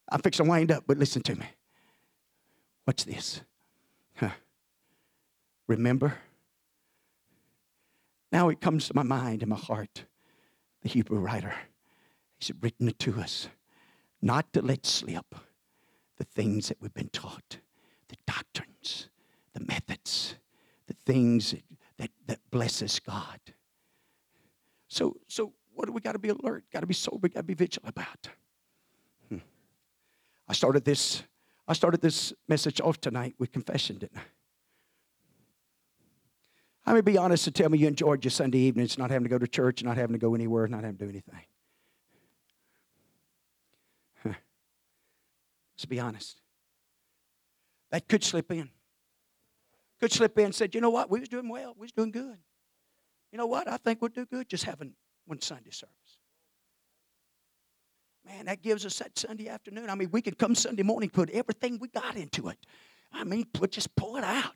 [SPEAKER 1] I'm fixing to wind up, but listen to me. Watch this. Huh. Remember? Now it comes to my mind and my heart. The Hebrew writer, he's written it to us not to let slip the things that we've been taught, the doctrines, the methods, the things that, that, that blesses God. So, so what do we got to be alert? Got to be sober. Got to be vigilant about. Hmm. I started this. I started this message off tonight with confession, didn't I? I mean, be honest and tell me you enjoyed your Sunday evenings, not having to go to church, not having to go anywhere, not having to do anything. Let's be honest. That could slip in. Could slip in and said, you know what, we was doing well, we was doing good. You know what? I think we'll do good just having one Sunday service. Man, that gives us that Sunday afternoon. I mean, we could come Sunday morning, put everything we got into it. I mean, put, just pull it out.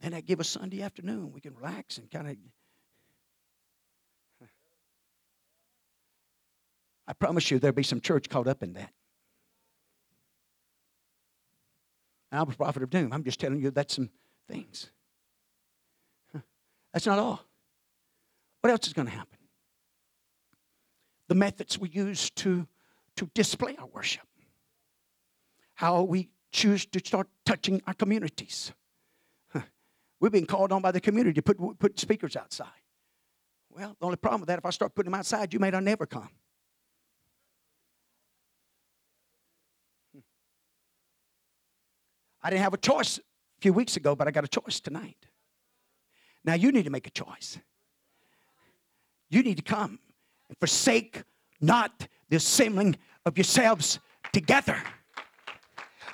[SPEAKER 1] Then that give us Sunday afternoon. We can relax and kind of. I promise you there'll be some church caught up in that. I'm a prophet of doom. I'm just telling you that's some things. That's not all. What else is going to happen? The methods we use to, to display our worship. How we choose to start touching our communities. We've been called on by the community to put, put speakers outside. Well, the only problem with that, if I start putting them outside, you may not never come. Hmm. I didn't have a choice a few weeks ago, but I got a choice tonight. Now you need to make a choice. You need to come forsake not the assembling of yourselves together.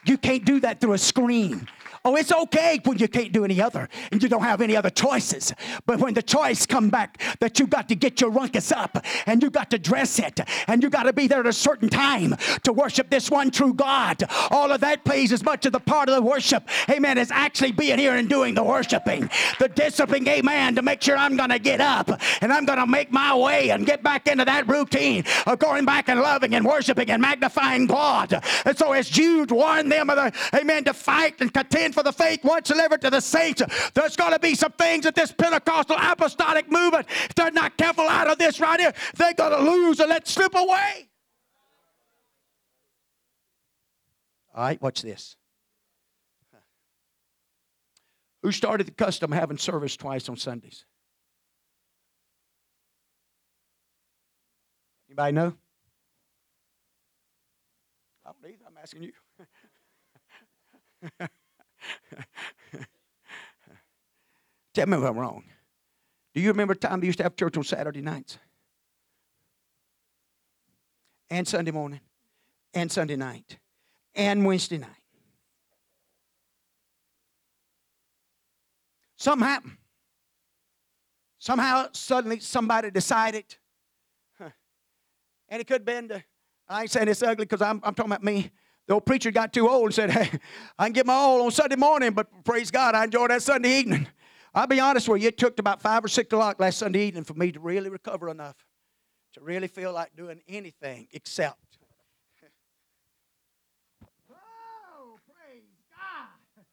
[SPEAKER 1] You can't do that through a screen Oh, it's okay when you can't do any other and you don't have any other choices. But when the choice come back that you got to get your ruckus up and you got to dress it and you got to be there at a certain time to worship this one true God, all of that plays as much of the part of the worship, amen, as actually being here and doing the worshiping. The discipline, amen, to make sure I'm going to get up and I'm going to make my way and get back into that routine of going back and loving and worshiping and magnifying God. And so as Jude warned them, of the, amen, to fight and contend for the faith once delivered to the saints, there's going to be some things that this Pentecostal apostolic movement, if they're not careful out of this right here, they're going to lose and let slip away. All right, watch this. Who started the custom of having service twice on Sundays? Anybody know? I don't either. I'm asking you. Tell me if I'm wrong. Do you remember the time they used to have church on Saturday nights? And Sunday morning, and Sunday night, and Wednesday night. Something happened. Somehow, suddenly, somebody decided, and it could have been, the, I ain't saying it's ugly because I'm, I'm talking about me. The old preacher got too old and said, Hey, I can get my all on Sunday morning, but praise God, I enjoy that Sunday evening. I'll be honest with you, it took about 5 or 6 o'clock last Sunday evening for me to really recover enough to really feel like doing anything except. oh, praise God.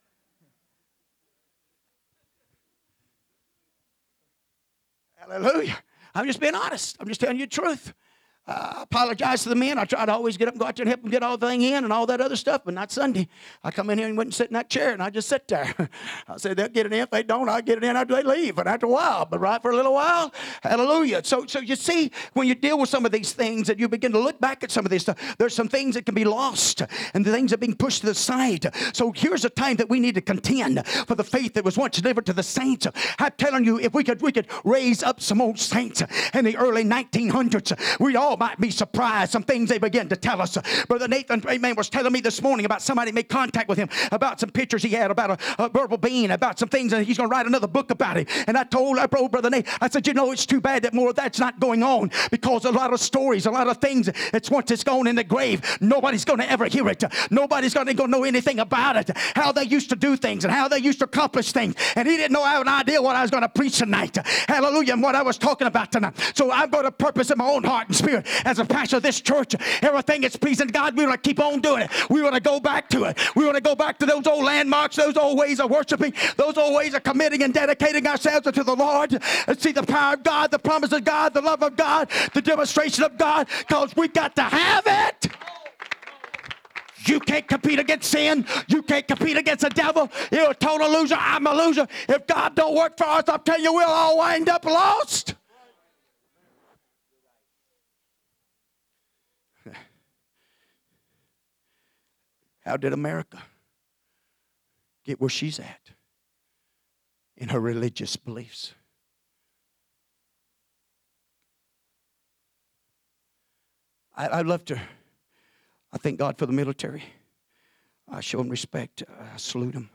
[SPEAKER 1] Hallelujah. I'm just being honest. I'm just telling you the truth. I apologize to the men. I try to always get up and go out there and help them get all the thing in and all that other stuff, but not Sunday. I come in here and wouldn't sit in that chair and I just sit there. I said, they'll get it in. If they don't, I get it in after they leave. And after a while, but right for a little while, hallelujah. So, so you see, when you deal with some of these things and you begin to look back at some of this stuff, there's some things that can be lost and the things are being pushed to the side. So here's a time that we need to contend for the faith that was once delivered to the saints. I'm telling you, if we could, we could raise up some old saints in the early 1900s, we all all might be surprised. Some things they begin to tell us. Brother Nathan, amen, was telling me this morning about somebody made contact with him about some pictures he had about a, a verbal being, about some things, and he's going to write another book about it. And I told, I told Brother Nate, I said, you know, it's too bad that more of that's not going on because a lot of stories, a lot of things, it's once it's gone in the grave, nobody's going to ever hear it. Nobody's going to know anything about it, how they used to do things and how they used to accomplish things. And he didn't know I had an idea what I was going to preach tonight. Hallelujah, and what I was talking about tonight. So I've got a purpose in my own heart and spirit as a pastor of this church, everything that's pleasing to God, we want to keep on doing it. We want to go back to it. We want to go back to those old landmarks, those old ways of worshiping, those old ways of committing and dedicating ourselves unto the Lord and see the power of God, the promise of God, the love of God, the demonstration of God, because we got to have it. You can't compete against sin. You can't compete against the devil. You're a total loser. I'm a loser. If God don't work for us, I'm telling you, we'll all wind up lost. How did America get where she's at in her religious beliefs? I, love to, I thank God for the military. I show them respect. I salute them.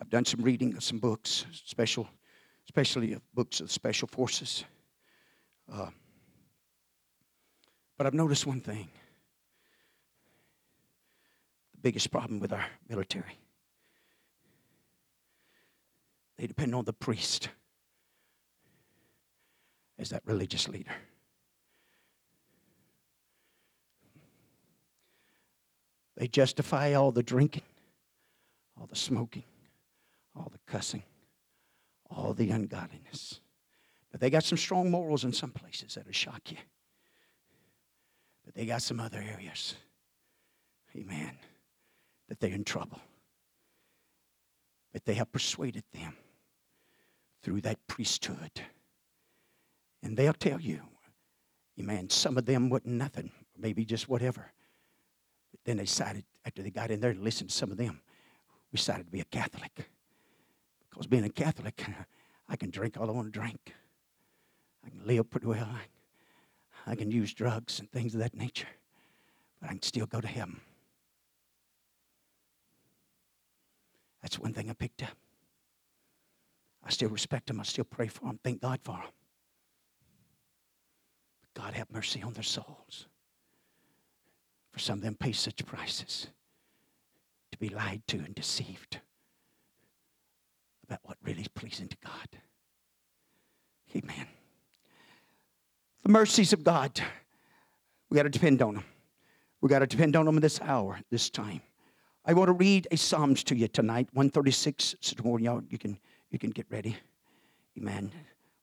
[SPEAKER 1] I've done some reading of some books, special, especially of books of the special forces. Uh, but I've noticed one thing biggest problem with our military. They depend on the priest as that religious leader. They justify all the drinking, all the smoking, all the cussing, all the ungodliness. But they got some strong morals in some places that'll shock you. But they got some other areas. Amen that they're in trouble. But they have persuaded them through that priesthood. And they'll tell you, man, some of them wasn't nothing, maybe just whatever. But then they decided, after they got in there and listened to some of them, we decided to be a Catholic. Because being a Catholic, I can drink all I want to drink. I can live pretty well. I can use drugs and things of that nature. But I can still go to heaven. That's one thing I picked up. I still respect them. I still pray for them. Thank God for them. God have mercy on their souls. For some of them pay such prices to be lied to and deceived about what really is pleasing to God. Amen. The mercies of God, we got to depend on them. We got to depend on them in this hour, this time. I want to read a Psalms to you tonight, 136. So y'all, you can you can get ready. Amen.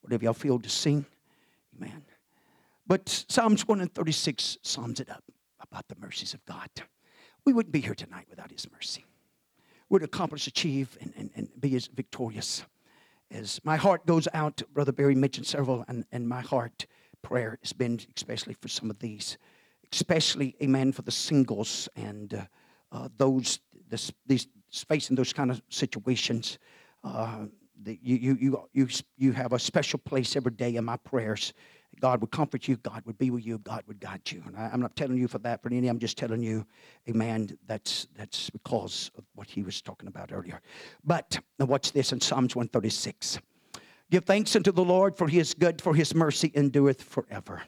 [SPEAKER 1] Whatever y'all feel to sing. Amen. But Psalms 136 sums it up about the mercies of God. We wouldn't be here tonight without His mercy. We'd accomplish, achieve, and, and, and be as victorious. As my heart goes out, Brother Barry mentioned several, and, and my heart prayer has been especially for some of these, especially, amen, for the singles and uh, uh, those this, these facing those kind of situations. Uh, you, you, you, you, you have a special place every day in my prayers God would comfort you, God would be with you, God would guide you. And I, am not telling you for that, for any, I'm just telling you, amen, that's, that's because of what he was talking about earlier. But now watch this in Psalms 136. Give thanks unto the Lord, for he is good, for his mercy endureth forever.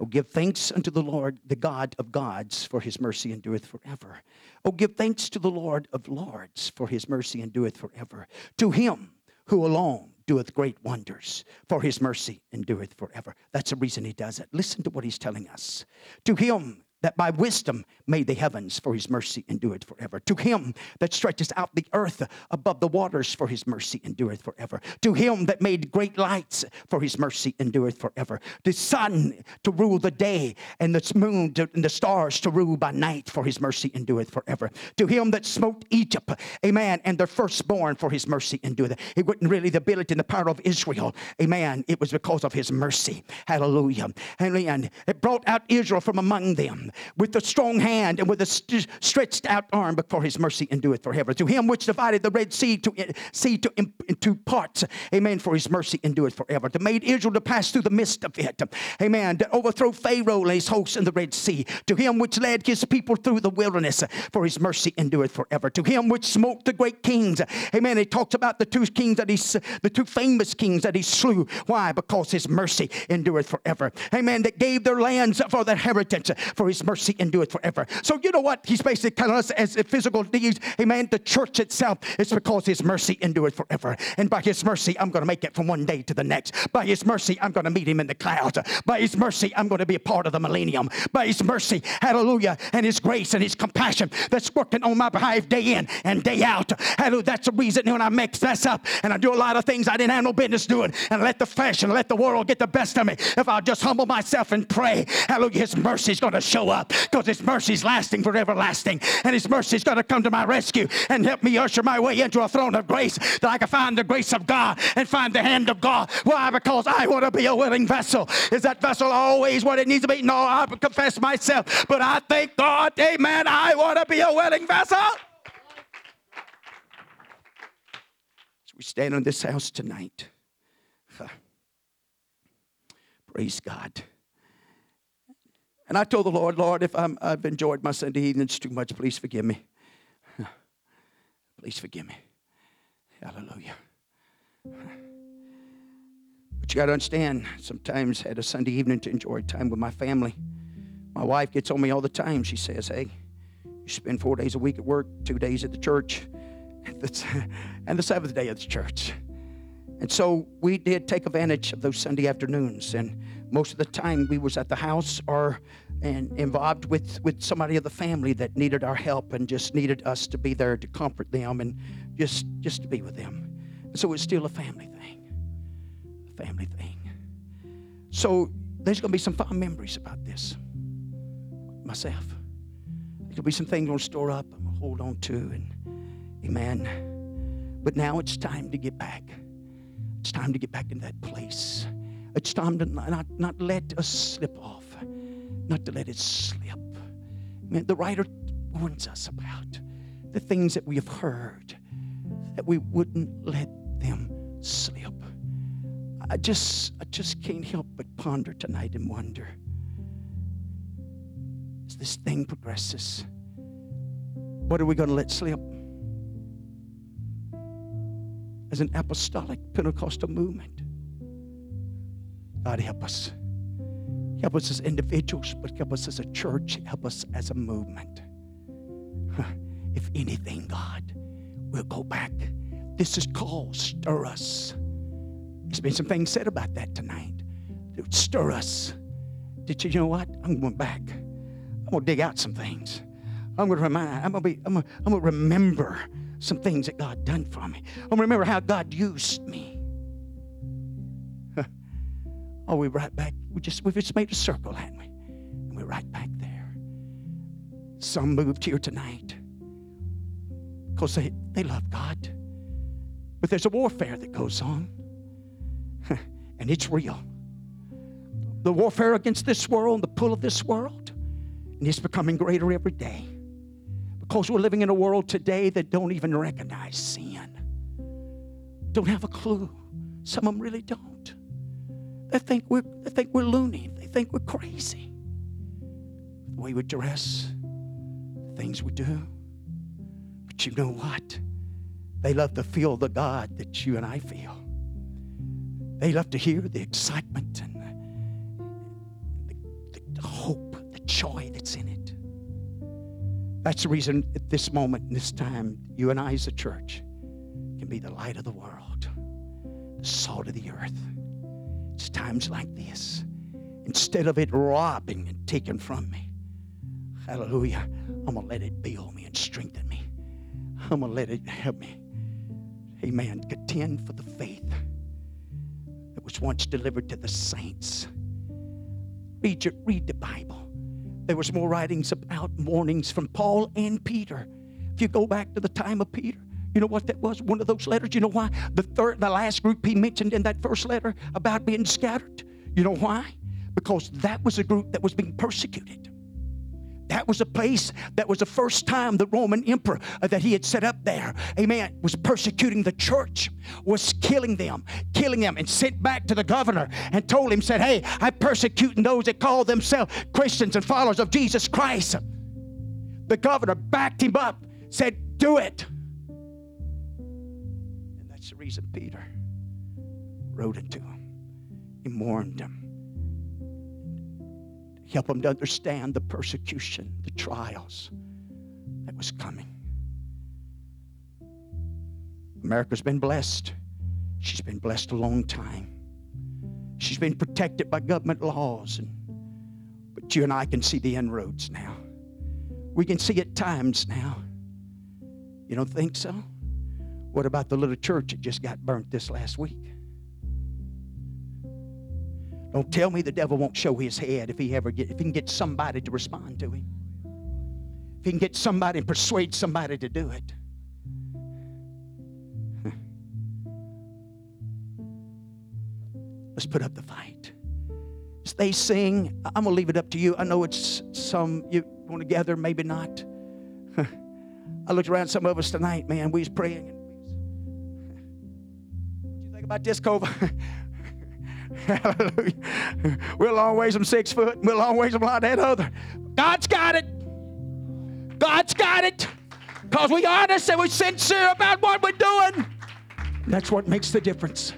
[SPEAKER 1] Oh, give thanks unto the Lord, the God of gods, for his mercy endureth forever. Oh, give thanks to the Lord of lords, for his mercy endureth forever. To him who alone doeth great wonders, for his mercy endureth forever. That's the reason he does it. Listen to what he's telling us. To him that by wisdom made the heavens, for his mercy endureth forever. To him that stretches out the earth above the waters, for his mercy endureth forever. To him that made great lights, for his mercy endureth forever. The sun to rule the day, and the moon to, and the stars to rule by night, for his mercy endureth forever. To him that smote Egypt, amen, and their firstborn, for his mercy endureth. It wasn't really the ability and the power of Israel, amen. It was because of his mercy. Hallelujah. And it brought out Israel from among them with a strong hand and with a st- stretched out arm before his mercy endureth forever. To him which divided the Red Sea to sea to into parts, amen, for his mercy endureth forever. To made Israel to pass through the midst of it, amen, to overthrow Pharaoh and his hosts in the Red Sea. To him which led his people through the wilderness, for his mercy endureth forever. To him which smote the great kings, amen. He talks about the two kings that he, the two famous kings that he slew. Why? Because his mercy endureth forever. Amen. That gave their lands for their heritage, for his mercy endureth forever. So you know what? He's basically telling us as physical needs, amen, the church itself is because his mercy endureth forever. And by his mercy, I'm going to make it from one day to the next. By his mercy, I'm going to meet him in the clouds. By his mercy, I'm going to be a part of the millennium. By his mercy, hallelujah, and his grace and his compassion that's working on my behalf day in and day out. Hallelujah. That's the reason when I mix this up and I do a lot of things I didn't have no business doing and let the flesh and let the world get the best of me. If I'll just humble myself and pray, hallelujah, his mercy is going to show up because his mercy is lasting for everlasting. And his mercy is going to come to my rescue and help me usher my way into a throne of grace that I can find the grace of God and find the hand of God. Why? Because I want to be a willing vessel. Is that vessel always what it needs to be? No, I confess myself. But I thank God, amen, I want to be a willing vessel. As we stand in this house tonight, praise God. And I told the Lord, Lord, if i have enjoyed my Sunday evenings too much, please forgive me. Please forgive me. Hallelujah. But you got to understand, sometimes had a Sunday evening to enjoy time with my family. My wife gets on me all the time. She says, Hey, you spend four days a week at work, two days at the church, and the seventh day at the church. And so we did take advantage of those Sunday afternoons. And most of the time we was at the house or and involved with, with somebody of the family that needed our help and just needed us to be there to comfort them and just just to be with them. So it's still a family thing. A family thing. So there's gonna be some fond memories about this. Myself. There'll be some things I'm gonna store up, I'm gonna hold on to, and amen. But now it's time to get back. It's time to get back in that place. It's time to not, not let us slip off, not to let it slip. Man, the writer warns us about the things that we have heard, that we wouldn't let them slip. I just, I just can't help but ponder tonight and wonder as this thing progresses, what are we going to let slip? as an apostolic Pentecostal movement. God, help us. Help us as individuals, but help us as a church. Help us as a movement. If anything, God, we'll go back. This is called stir us. There's been some things said about that tonight. Stir us. Did you, you know what? I'm going back. I'm going to dig out some things. I'm going to remind, I'm going to be, I'm going I'm going to remember some things that God done for me. I'm going to remember how God used me. Oh, we're right back. We just, we've just made a circle, haven't we? And we're right back there. Some moved here tonight because they, they love God. But there's a warfare that goes on, and it's real. The warfare against this world, the pull of this world, and it's becoming greater every day. Because we're living in a world today that don't even recognize sin, don't have a clue. Some of them really don't. They think we're, they think we're loony. They think we're crazy. The way we dress, things we do. But you know what? They love to feel the God that you and I feel. They love to hear the excitement and the, the, the hope, the joy that's in it. That's the reason at this moment, in this time, you and I as a church can be the light of the world, the salt of the earth. It's times like this. Instead of it robbing and taking from me, hallelujah, I'm going to let it build me and strengthen me. I'm going to let it help me amen, contend for the faith that was once delivered to the saints. Read, your, read the Bible. There was more writings about warnings from Paul and Peter. If you go back to the time of Peter, you know what that was? One of those letters. You know why? The third, the last group he mentioned in that first letter about being scattered. You know why? Because that was a group that was being persecuted. That was a place that was the first time the Roman emperor that he had set up there, amen, was persecuting the church, was killing them, killing them, and sent back to the governor and told him, said, Hey, I'm persecuting those that call themselves Christians and followers of Jesus Christ. The governor backed him up, said, Do it. Reason Peter wrote it to him. He warned him help them to understand the persecution, the trials that was coming. America's been blessed. She's been blessed a long time. She's been protected by government laws. And, but you and I can see the inroads now. We can see at times now. You don't think so? What about the little church that just got burnt this last week? Don't tell me the devil won't show his head if he ever get if he can get somebody to respond to him. If he can get somebody and persuade somebody to do it. Let's put up the fight. As they sing, I'm gonna leave it up to you. I know it's some you want to gather, maybe not. I looked around some of us tonight, man. We was praying. You this, Cova? Hallelujah. We're a long ways from six foot. We're a long ways from that other. God's got it. God's got it. Because we honest and we're sincere about what we're doing. That's what makes the difference.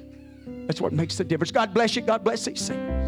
[SPEAKER 1] That's what makes the difference. God bless you. God bless these things.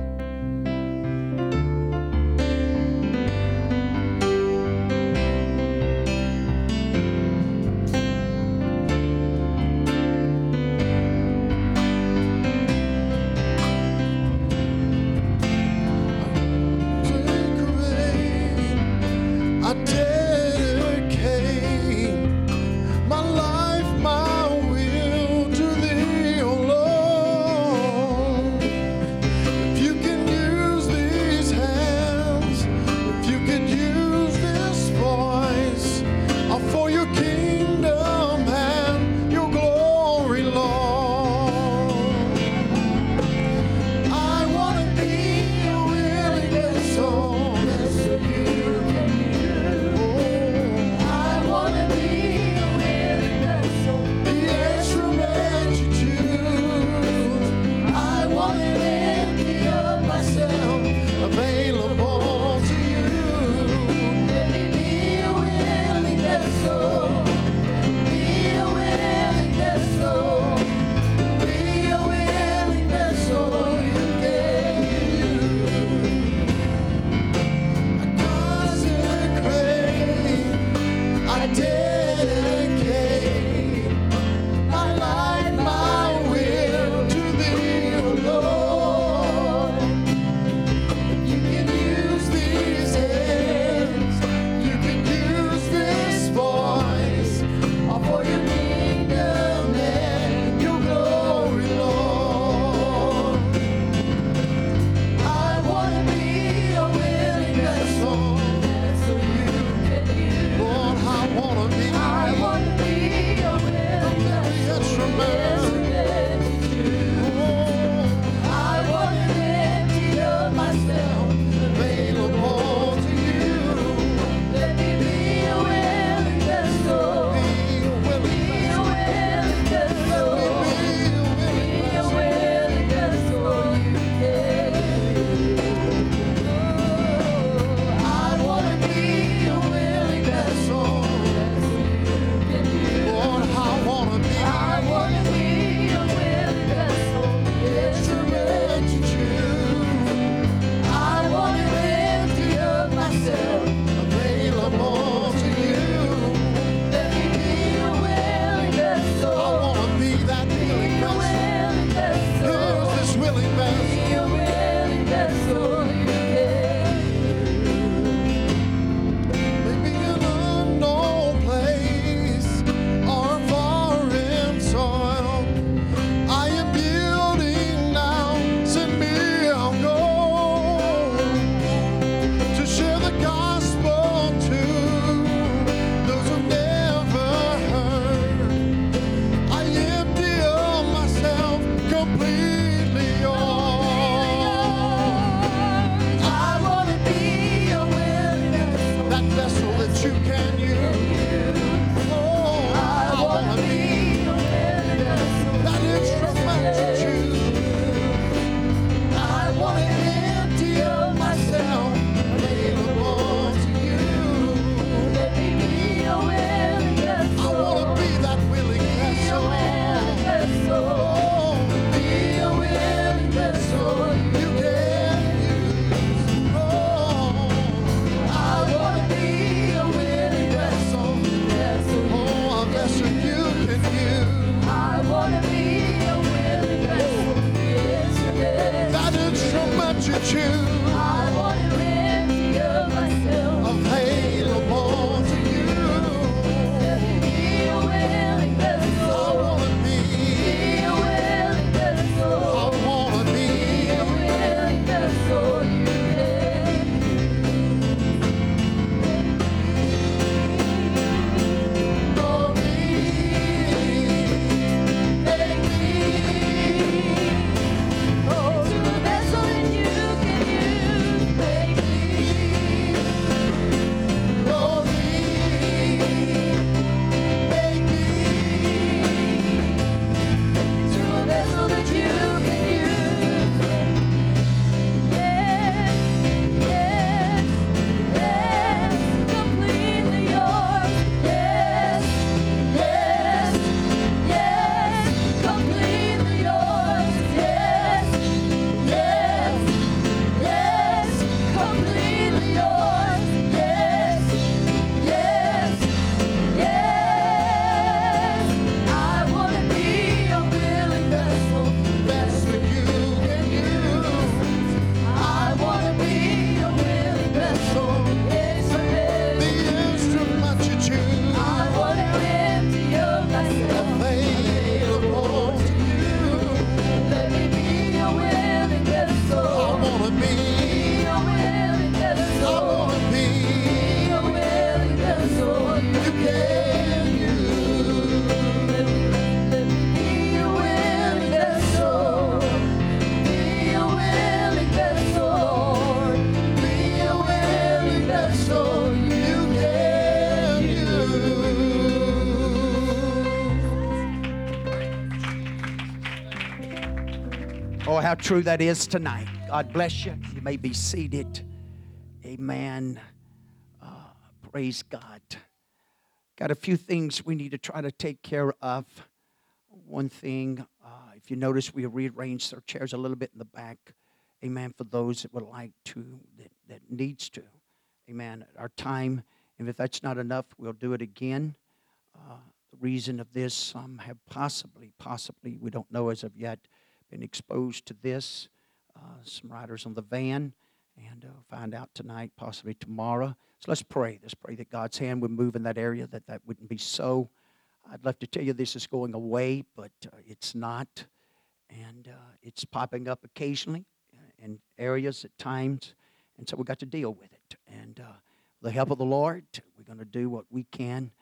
[SPEAKER 1] How true that is tonight. God bless you. You may be seated. Amen. Uh, praise God. Got a few things we need to try to take care of. One thing, uh, if you notice, we rearranged our chairs a little bit in the back. Amen. For those that would like to, that, that needs to. Amen. Our time, and if that's not enough, we'll do it again. Uh, the reason of this, some have possibly, possibly, we don't know as of yet, been exposed to this. Uh, some riders on the van, and uh, find out tonight, possibly tomorrow. So let's pray. Let's pray that God's hand would move in that area, that that wouldn't be so. I'd love to tell you this is going away, but uh, it's not. And uh, it's popping up occasionally in areas at times. And so we got to deal with it. And uh, the help of the Lord, we're going to do what we can.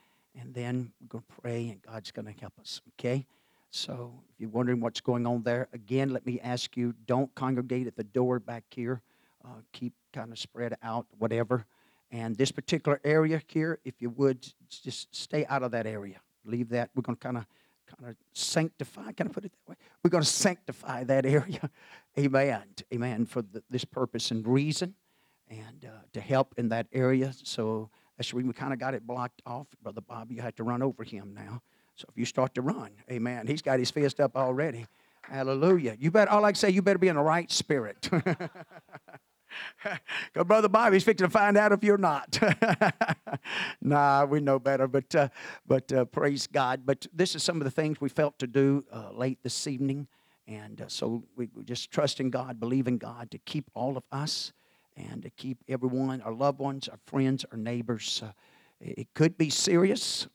[SPEAKER 1] And then we're going to pray, and God's going to help us. Okay? So if you're wondering what's going on there, again, let me ask you don't congregate at the door back here. Uh, keep kind of spread out, whatever. And this particular area here, if you would, just stay out of that area. Leave that. We're going to kind of kind of sanctify, can I put it that way? We're going to sanctify that area. Amen. Amen. For the, this purpose and reason and uh, to help in that area. So that's why we kind of got it blocked off. Brother Bobby, you had to run over him now. So if you start to run, amen, he's got his fist up already. Hallelujah. You better, all I say, you better be in the right spirit. Because Brother Bobby's fixing to find out if you're not. nah, we know better, but, uh, but uh, praise God. But this is some of the things we felt to do uh, late this evening. And uh, so we, we just trust in God, believe in God to keep all of us and to keep everyone, our loved ones, our friends, our neighbors. Uh, it could be serious.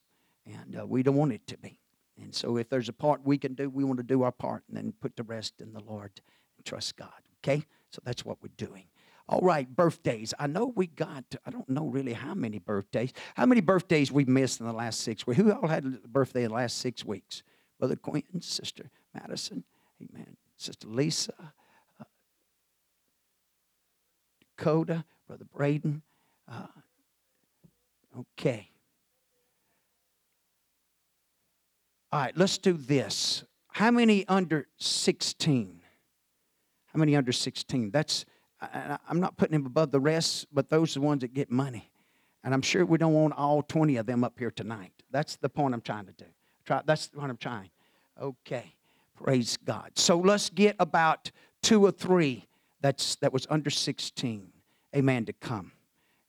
[SPEAKER 1] And uh, we don't want it to be. And so if there's a part we can do, we want to do our part and then put the rest in the Lord and trust God. Okay? So that's what we're doing. All right, birthdays. I know we got, I don't know really how many birthdays. How many birthdays we missed in the last six weeks? Who all had a birthday in the last six weeks? Brother Quentin, Sister Madison, amen. Sister Lisa, uh, Dakota, Brother Braden. Uh, okay. All right, let's do this. How many under 16? How many under 16? That's, I, am not putting them above the rest, but those are the ones that get money. And I'm sure we don't want all 20 of them up here tonight. That's the point I'm trying to do. Try, that's what I'm trying. Okay, praise God. So let's get about two or three that's, that was under 16, amen, to come.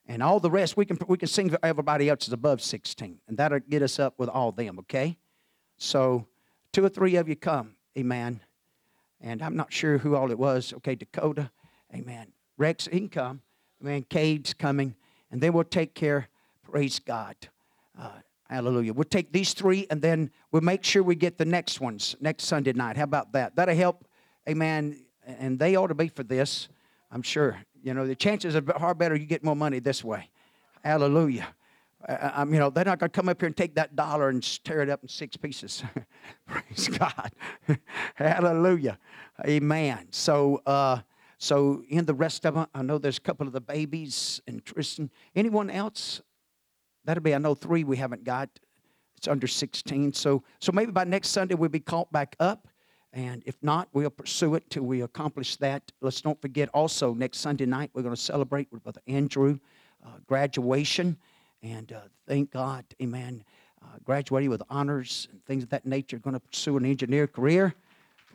[SPEAKER 1] And all the rest, we can, we can sing for everybody else is above 16. And that'll get us up with all them, okay? So, two or three of you come. Amen. And I'm not sure who all it was. Okay, Dakota. Amen. Rex, he can come. Amen. Cade's coming. And then we'll take care. Praise God. Uh, hallelujah. We'll take these three and then we'll make sure we get the next ones next Sunday night. How about that? That'll help. Amen. And they ought to be for this, I'm sure. You know, the chances are far better you get more money this way. Hallelujah. I, you know, they're not going to come up here and take that dollar and tear it up in six pieces. Praise God. Hallelujah. Amen. So, uh, so in the rest of them, I know there's a couple of the babies and Tristan. Anyone else? That'll be, I know, three we haven't got. It's under 16. So, so maybe by next Sunday we'll be caught back up. And if not, we'll pursue it till we accomplish that. Let's don't forget also, next Sunday night, we're going to celebrate with Brother Andrew uh, graduation. And uh, thank God, amen, uh, graduating with honors and things of that nature, going to pursue an engineer career.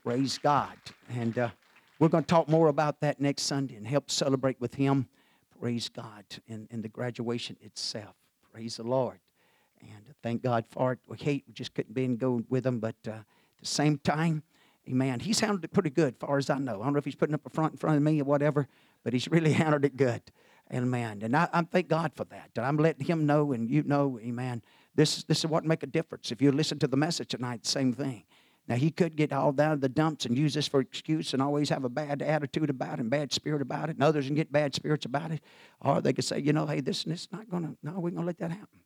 [SPEAKER 1] Praise God. And uh, we're going to talk more about that next Sunday and help celebrate with him. Praise God in, in the graduation itself. Praise the Lord. And thank God for it. We hate, we just couldn't be and go with him, but uh, at the same time, Amen. He's handled it pretty good, far as I know. I don't know if he's putting up a front in front of me or whatever, but he's really handled it good. Amen. And I, I thank God for that. And I'm letting him know and you know, amen. This, this is what make a difference. If you listen to the message tonight, same thing. Now, he could get all down to the dumps and use this for excuse and always have a bad attitude about it and bad spirit about it, and others can get bad spirits about it. Or they could say, you know, hey, this and this not going to, no, we're to let that happen.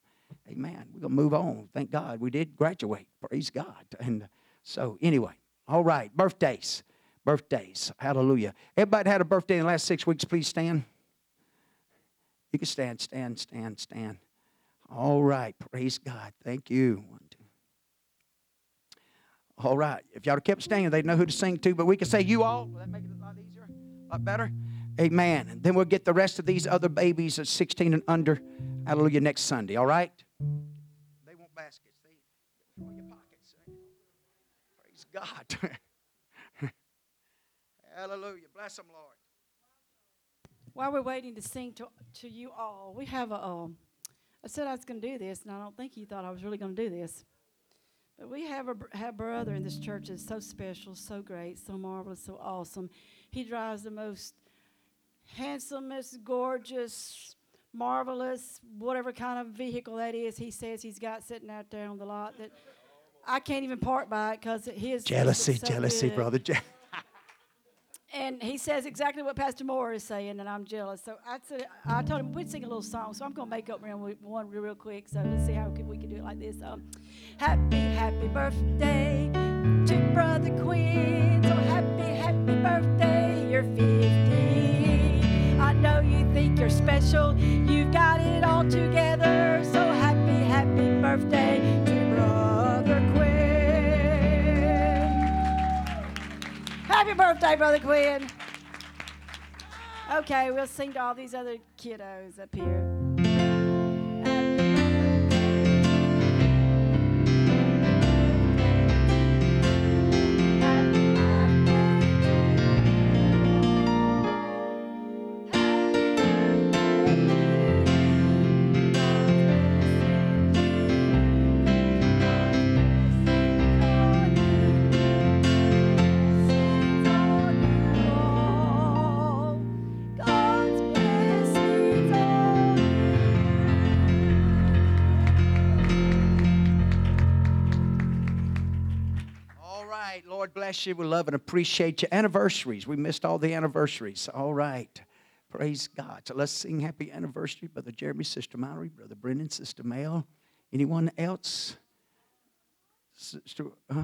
[SPEAKER 1] Amen. We're to move on. Thank God. We did graduate. Praise God. And so, anyway, all right, birthdays. Birthdays. Hallelujah. Everybody had a birthday in the last six weeks, please stand. You can stand, stand, stand, stand. All right. Praise God. Thank you. One, two. All right. If y'all kept standing, they'd know who to sing to, but we can say you all. Will that make it a lot easier? A lot better? Amen. And then we'll get the rest of these other babies at 16 and under. Hallelujah. Next Sunday. All right? They want baskets. They fill your pockets. Eh? Praise God. Hallelujah. Bless them, Lord.
[SPEAKER 2] While we're waiting to sing to, to you all, we have a. Um, I said I was going to do this, and I don't think you thought I was really going to do this. But we have a have brother in this church that's so special, so great, so marvelous, so awesome. He drives the most handsomest, gorgeous, marvelous, whatever kind of vehicle that is. He says he's got sitting out there on the lot that I can't even park by it because his
[SPEAKER 1] jealousy,
[SPEAKER 2] so
[SPEAKER 1] jealousy,
[SPEAKER 2] good.
[SPEAKER 1] brother. Je-
[SPEAKER 2] and he says exactly what Pastor Moore is saying, and I'm jealous. So I said, I told him we'd sing a little song. So I'm going to make up one real quick. So let's see how we can do it like this. Um, happy, happy birthday to Brother Quinn. So happy, happy birthday. You're 50. I know you think you're special. You've got it all together. So happy, happy birthday Happy birthday, Brother Quinn. Okay, we'll sing to all these other kiddos up here.
[SPEAKER 1] Bless you. We love and appreciate your anniversaries. We missed all the anniversaries. All right. Praise God. So let's sing happy anniversary, Brother Jeremy, Sister Mallory, Brother Brendan, Sister Mel. Anyone else? Sister, huh?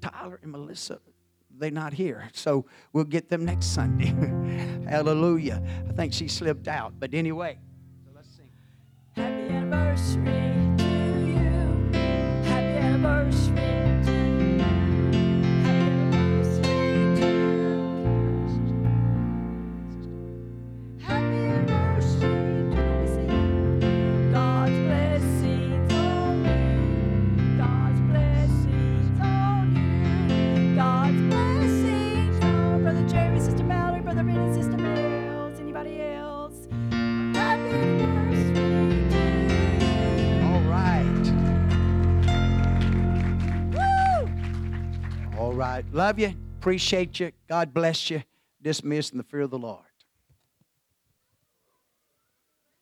[SPEAKER 1] Tyler and Melissa, they're not here. So we'll get them next Sunday. Hallelujah. I think she slipped out. But anyway, so let's sing.
[SPEAKER 2] Happy anniversary to you. Happy anniversary.
[SPEAKER 1] Love you. Appreciate you. God bless you. dismissed in the fear of the Lord.